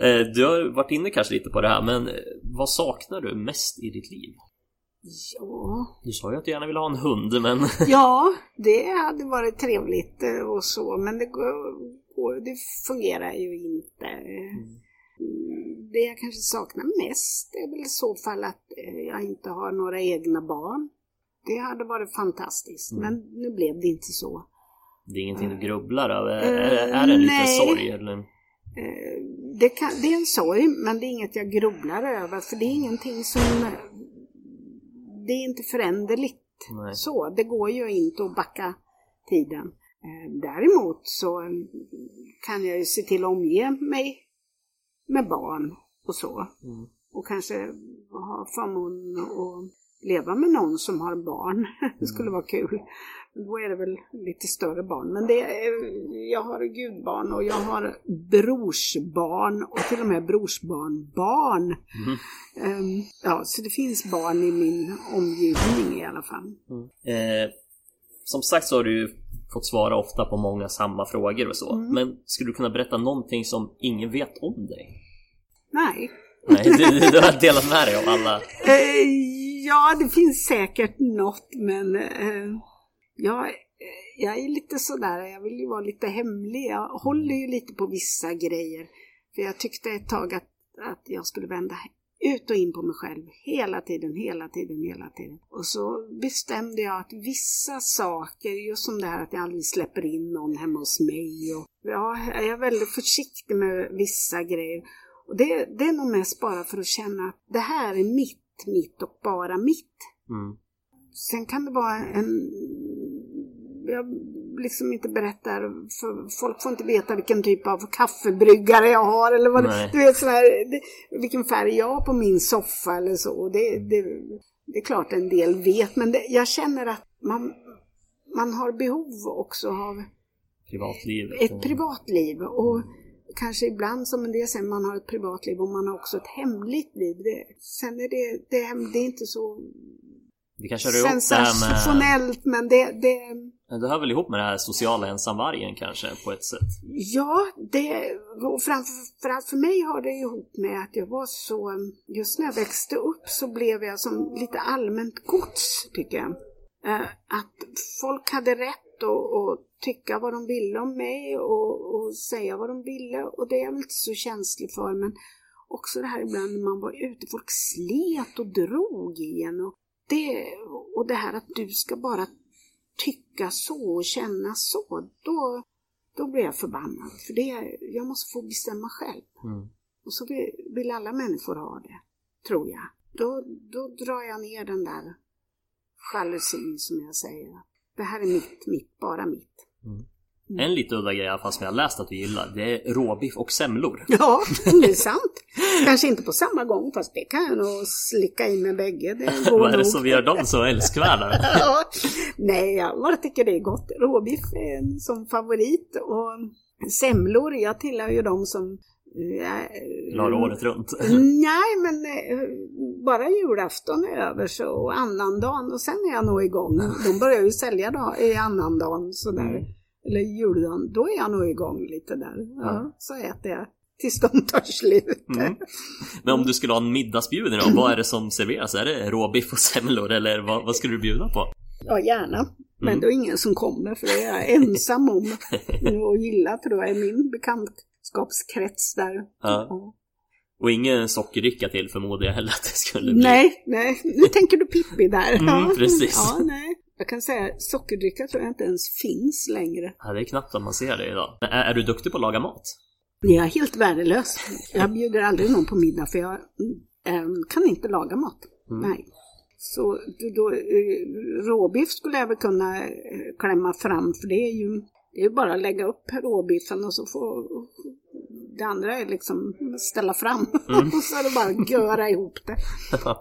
Speaker 2: Eh, Du har varit inne kanske lite på det här, men eh, vad saknar du mest i ditt liv?
Speaker 4: ja,
Speaker 2: Du sa ju att du gärna ville ha en hund, men...
Speaker 4: Ja, det hade varit trevligt eh, och så, men det, går, det fungerar ju inte. Mm, Det jag kanske saknar mest är väl i så fall att jag inte har några egna barn. Det hade varit fantastiskt,
Speaker 2: Mm.
Speaker 4: men nu blev det inte så.
Speaker 2: Det är ingenting du grubblar över?
Speaker 4: Eh,
Speaker 2: Är, är det en liten
Speaker 4: nej.
Speaker 2: sorg? Eller?
Speaker 4: Eh, Det, kan, det är en sorg, men det är inget jag grubblar över, för det är ingenting som... Det är inte föränderligt.
Speaker 2: Nej.
Speaker 4: Så, det går ju inte att backa tiden. Eh, Däremot så eh, kan jag ju se till att omge mig med barn och så.
Speaker 2: Mm.
Speaker 4: Och kanske ha förmånen att leva med någon som har barn. Det skulle vara kul. Då är det väl lite större barn. Men det är, jag har gudbarn och jag har brorsbarn och till och med brorsbarnbarn. Ehm, Ja, så det finns barn i min omgivning i alla fall.
Speaker 2: Eh, som sagt så har du fått svara ofta på många samma frågor och så.
Speaker 4: Mm.
Speaker 2: Men skulle du kunna berätta någonting som ingen vet om dig?
Speaker 4: Nej.
Speaker 2: Nej, du, du har delat med dig av alla.
Speaker 4: Eh, ja, det finns säkert något, men eh, jag, eh, jag är lite sådär, jag vill ju vara lite hemlig. Jag håller ju lite på vissa grejer. För jag tyckte ett tag att, att jag skulle vända ut och in på mig själv hela tiden, hela tiden, hela tiden. Och så bestämde jag att vissa saker, just som det här att jag aldrig släpper in någon hemma hos mig. Och, ja, jag är väldigt försiktig med vissa grejer. Och det, det är nog mest bara för att känna att det här är mitt, mitt och bara mitt.
Speaker 2: Mm.
Speaker 4: Sen kan det vara en... Jag liksom inte berättar, för folk får inte veta vilken typ av kaffebryggare jag har eller vad
Speaker 2: Nej.
Speaker 4: du vet sådär, det, vilken färg jag har på min soffa eller så. Det, det, det är klart en del vet, men det, jag känner att man, man har behov också av
Speaker 2: Privatlivet.
Speaker 4: ett privatliv och kanske ibland som en del säger, man har ett privatliv och man har också ett hemligt liv. Det, sen är det, det, det är inte så
Speaker 2: Det kanske hör här med...
Speaker 4: sensationellt men det, det
Speaker 2: Det hör väl ihop med det här sociala ensamvargen kanske på ett sätt?
Speaker 4: Ja, det, och framförallt för mig har det ihop med att jag var så, just när jag växte upp så blev jag som lite allmänt gods, tycker jag. Eh, Att folk hade rätt att, att tycka vad de ville om mig och, och säga vad de ville och det är jag väl inte så känslig för men också det här ibland när man var ute, folk slet och drog i en och det, och det här att du ska bara tycka så och känna så, då, då blir jag förbannad. För det, jag måste få bestämma själv.
Speaker 2: Mm.
Speaker 4: Och så vill, vill alla människor ha det, tror jag. Då, då drar jag ner den där jalusin som jag säger. Det här är mitt, mitt, bara mitt.
Speaker 2: En lite udda grej i alla fall som jag har läst att du gillar, det är råbiff och semlor.
Speaker 4: Ja, det är sant. Kanske inte på samma gång, fast det kan jag nog slicka in med bägge. Det går
Speaker 2: Vad är det som gör dem så älskvärda?
Speaker 4: Ja, nej, jag bara tycker det är gott. Råbiff är som favorit och semlor, jag tillhör ju de som eh,
Speaker 2: ha det året runt.
Speaker 4: Nej, men eh, bara julafton är över så, och annandagen och sen är jag nog igång. De börjar ju sälja då, i annandagen sådär, eller juldagen, då är jag nog igång lite där. Ja, så äter jag tills de tar slut.
Speaker 2: Mm. Men om du skulle ha en middagsbjudning då, vad är det som serveras? Är det råbiff och semlor eller vad, vad skulle du bjuda på?
Speaker 4: Ja, gärna. Men
Speaker 2: Mm.
Speaker 4: då är ingen som kommer för det är jag ensam om att gilla tror jag i min bekantskapskrets där.
Speaker 2: Ja. Och ingen sockerdricka till förmodar jag heller att det skulle bli.
Speaker 4: Nej, nej, nu tänker du Pippi där.
Speaker 2: Mm, precis.
Speaker 4: Ja, nej. Jag kan säga sockerdricka tror jag inte ens finns längre.
Speaker 2: Ja, det är knappt att man ser det idag. Men är, är du duktig på att laga mat?
Speaker 4: Jag är helt värdelös. Jag bjuder aldrig någon på middag för jag mm, kan inte laga mat. Nej. Så då- då, eh, råbiff skulle jag väl kunna eh, klämma fram för det är ju det är ju bara att lägga upp råbiffen och så får det andra är liksom ställa fram och så är det bara att göra ihop det.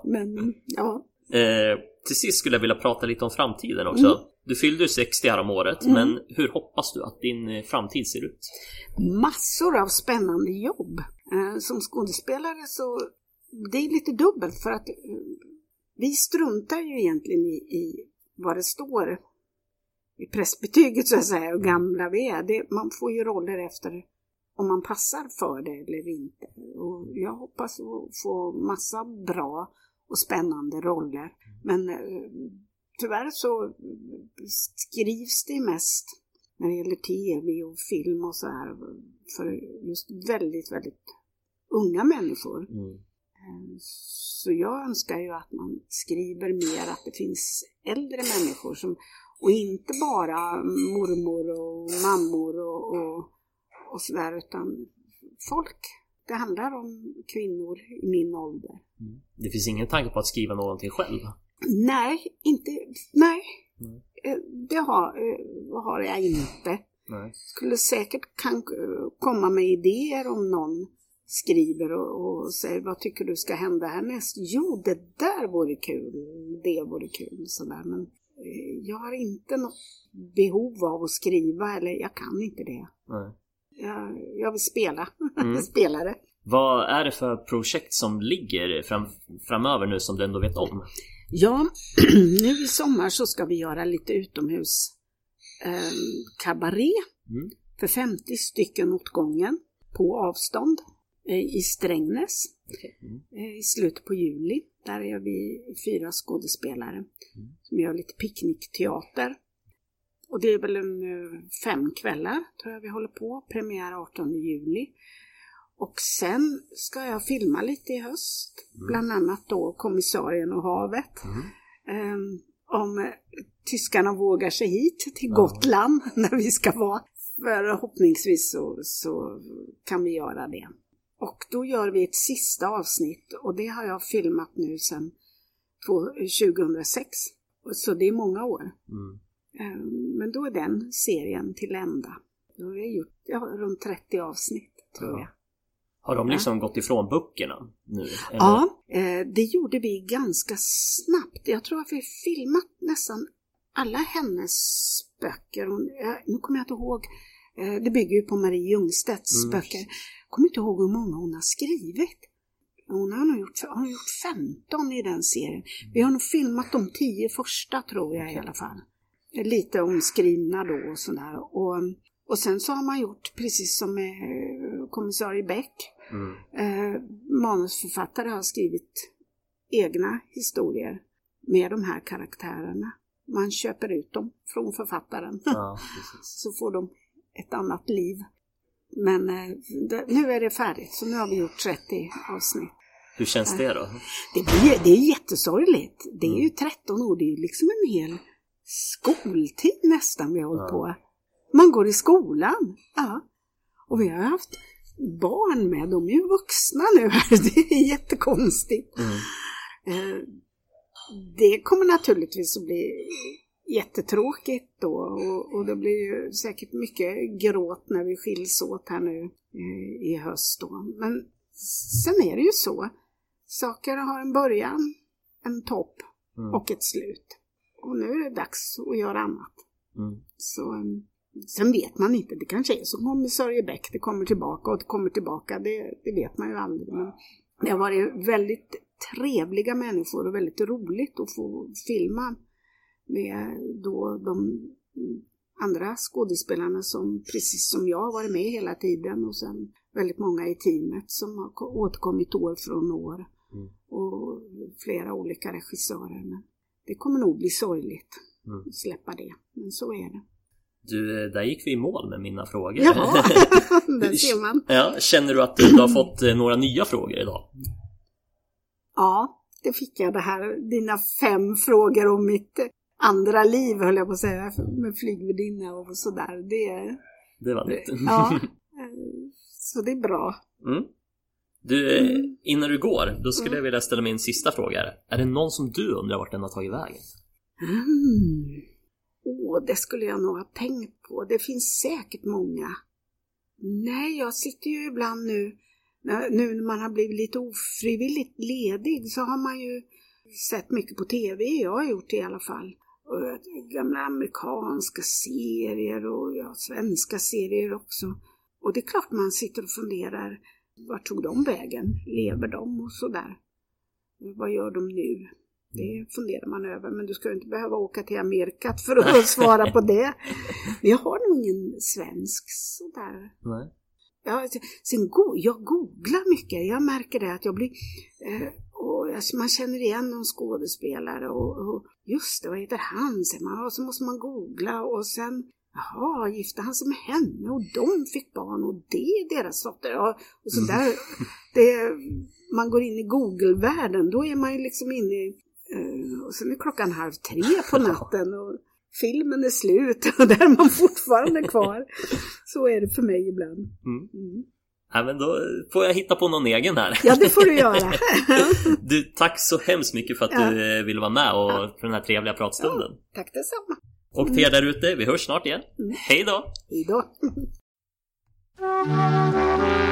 Speaker 4: Men ja,
Speaker 2: Eh, till sist skulle jag vilja prata lite om framtiden också. Du fyllde ju 60 här om året, men hur hoppas du att din eh, framtid ser ut?
Speaker 4: massor av spännande jobb. Eh, Som skådespelare så det är lite dubbelt för att eh, vi struntar ju egentligen i, i vad det står i pressbetyget så att säga, hur gamla vi är. Det, man får ju roller efter om man passar för det eller inte. Och jag hoppas att få massa bra och spännande roller. Men eh, tyvärr så skrivs det mest när det gäller tv och film och så här för just väldigt, väldigt unga människor. Eh, Så jag önskar ju att man skriver mer att det finns äldre människor som, och inte bara mormor och mammor och, och, och sådär utan folk. Det handlar om kvinnor i min ålder.
Speaker 2: Det finns ingen tanke på att skriva någonting själv?
Speaker 4: Nej, inte, nej.
Speaker 2: Mm.
Speaker 4: Det har, eh, har jag inte.
Speaker 2: Nej.
Speaker 4: Skulle säkert kan komma med idéer om någon skriver och, och säger vad tycker du ska hända härnäst? Jo, det där vore kul, det vore kul sådär. Men jag har inte något behov av att skriva eller jag kan inte det.
Speaker 2: Nej.
Speaker 4: Jag, jag vill spela,
Speaker 2: Mm.
Speaker 4: spelare.
Speaker 2: Vad är det för projekt som ligger fram, framöver nu som du ändå vet om?
Speaker 4: Ja, nu i sommar så ska vi göra lite utomhus eh, kabaré
Speaker 2: Mm.
Speaker 4: för 50 stycken åt gången på avstånd eh, i Strängnäs
Speaker 2: Mm.
Speaker 4: eh, i slutet på juli. Där är vi fyra skådespelare som gör lite picknickteater. Och det är väl en eh, fem kvällar tror jag vi håller på. Premiär 18 juli. Och sen ska jag filma lite i höst. Bland annat då Kommissarien och havet. Ehm, om eh, tyskarna vågar sig hit till Gotland när vi ska vara. Förhoppningsvis så, så kan vi göra det. Och då gör vi ett sista avsnitt och det har jag filmat nu sedan två- 2006. Så det är många år.
Speaker 2: Mm.
Speaker 4: Ehm, Men då är den serien till ända. Då har jag gjort ja, runt 30 avsnitt tror
Speaker 2: Ja.
Speaker 4: jag.
Speaker 2: Har de liksom gått ifrån böckerna nu? eller?
Speaker 4: Ja, eh, det gjorde vi ganska snabbt. Jag tror att vi filmat nästan alla hennes böcker. Eh, nu kommer jag inte ihåg, eh, det bygger ju på Marie Ljungstedts
Speaker 2: Mm.
Speaker 4: böcker. Jag kommer inte ihåg hur många hon har skrivit. Hon har nog gjort, hon har gjort 15 i den serien. Vi har nog filmat de 10 första tror jag i alla fall. Lite omskrivna då och sådär. Och, och sen så har man gjort precis som med eh, kommissarie Beck.
Speaker 2: Mm.
Speaker 4: Eh, manusförfattare har skrivit egna historier med de här karaktärerna. Man köper ut dem från författaren
Speaker 2: Ja,
Speaker 4: så får de ett annat liv. Men eh, nu är det färdigt så nu har vi gjort 30 avsnitt.
Speaker 2: Hur känns det då?
Speaker 4: Det, blir, det är jättesorgligt. Det är ju 13 år, det är ju liksom en hel skoltid nästan vi har hållit på. Man går i skolan. Ja. Och vi har haft barn med, de är ju vuxna nu här. Det är jättekonstigt.
Speaker 2: Mm.
Speaker 4: Eh, Det kommer naturligtvis att bli jättetråkigt då och, och det blir ju säkert mycket gråt när vi skiljs åt här nu eh, i höst då. Men sen är det ju så. Saker har en början, en topp
Speaker 2: Mm.
Speaker 4: och ett slut. Och nu är det dags att göra annat.
Speaker 2: Mm.
Speaker 4: Så, um, sen vet man inte, det kanske är som kommissarie Beck, det kommer tillbaka och det kommer tillbaka, det, det vet man ju aldrig. Men det har varit väldigt trevliga människor och väldigt roligt att få filma med då de andra skådespelarna som precis som jag varit med hela tiden och sen väldigt många i teamet som har ko- återkommit år från år
Speaker 2: Mm.
Speaker 4: och flera olika regissörer. Men det kommer nog bli sorgligt
Speaker 2: Mm.
Speaker 4: att släppa det, men så är det.
Speaker 2: Du, eh, där gick vi i mål med mina frågor.
Speaker 4: Jaha, där ser man.
Speaker 2: ja, känner du att du har fått eh, några nya frågor idag?
Speaker 4: Ja, det fick jag det här, dina fem frågor om mitt andra liv höll jag på att säga, med flygvärdinna och sådär. Det,
Speaker 2: Det var nytt.
Speaker 4: ja, så det är bra.
Speaker 2: Mm. Du, eh,
Speaker 4: Mm.
Speaker 2: innan du går, då skulle jag vilja ställa min sista fråga. Är det någon som du undrar vart den har tagit vägen?
Speaker 4: Mm. Åh, det skulle jag nog ha tänkt på. Det finns säkert många. Nej, jag sitter ju ibland nu, nu när man har blivit lite ofrivilligt ledig så har man ju sett mycket på tv, jag har gjort det i alla fall. Och gamla amerikanska serier och ja, svenska serier också. Och det är klart man sitter och funderar, vart tog de vägen? Lever de och sådär? Vad gör de nu? Det funderar man över, men du ska inte behöva åka till Amerikat för att svara på det. Men jag har nog ingen svensk sådär.
Speaker 2: Nej.
Speaker 4: Ja, sen go jag googlar mycket. Jag märker det att jag blir... Eh, alltså, man känner igen någon skådespelare och, och just det, vad heter han? Man, och så måste man googla och sen Jaha, gifte han sig med henne och de fick barn och det är deras dotter. Ja, och så där, det, man går in i Google-världen, då är man ju liksom inne i, eh, och sen är klockan halv tre på natten och filmen är slut och där är man fortfarande kvar. Så är det för mig ibland. Mm.
Speaker 2: Ja, men då får jag hitta på någon egen här.
Speaker 4: Ja, det får du göra.
Speaker 2: Du, tack så hemskt mycket för att
Speaker 4: Ja.
Speaker 2: du eh, ville vara med och för den här trevliga pratstunden.
Speaker 4: Tack detsamma.
Speaker 2: Och till er där ute, vi hörs snart igen.
Speaker 4: Mm.
Speaker 2: Hej då!
Speaker 4: Hej då.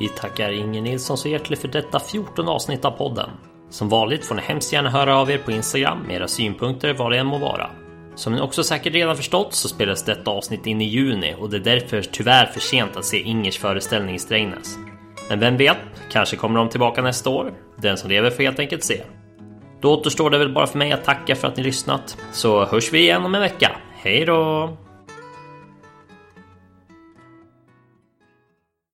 Speaker 2: Vi tackar Inger Nilsson så hjärtligt för detta 14 avsnitt av podden. Som vanligt får ni hemskt gärna höra av er på Instagram med era synpunkter vad det än må vara. Som ni också säkert redan förstått så spelas detta avsnitt in i juni och det är därför tyvärr för sent att se Ingers föreställning i Strängnäs. Men vem vet, kanske kommer de tillbaka nästa år. Den som lever får helt enkelt se. Då återstår det väl bara för mig att tacka för att ni lyssnat, så hörs vi igen om en vecka. Hej då!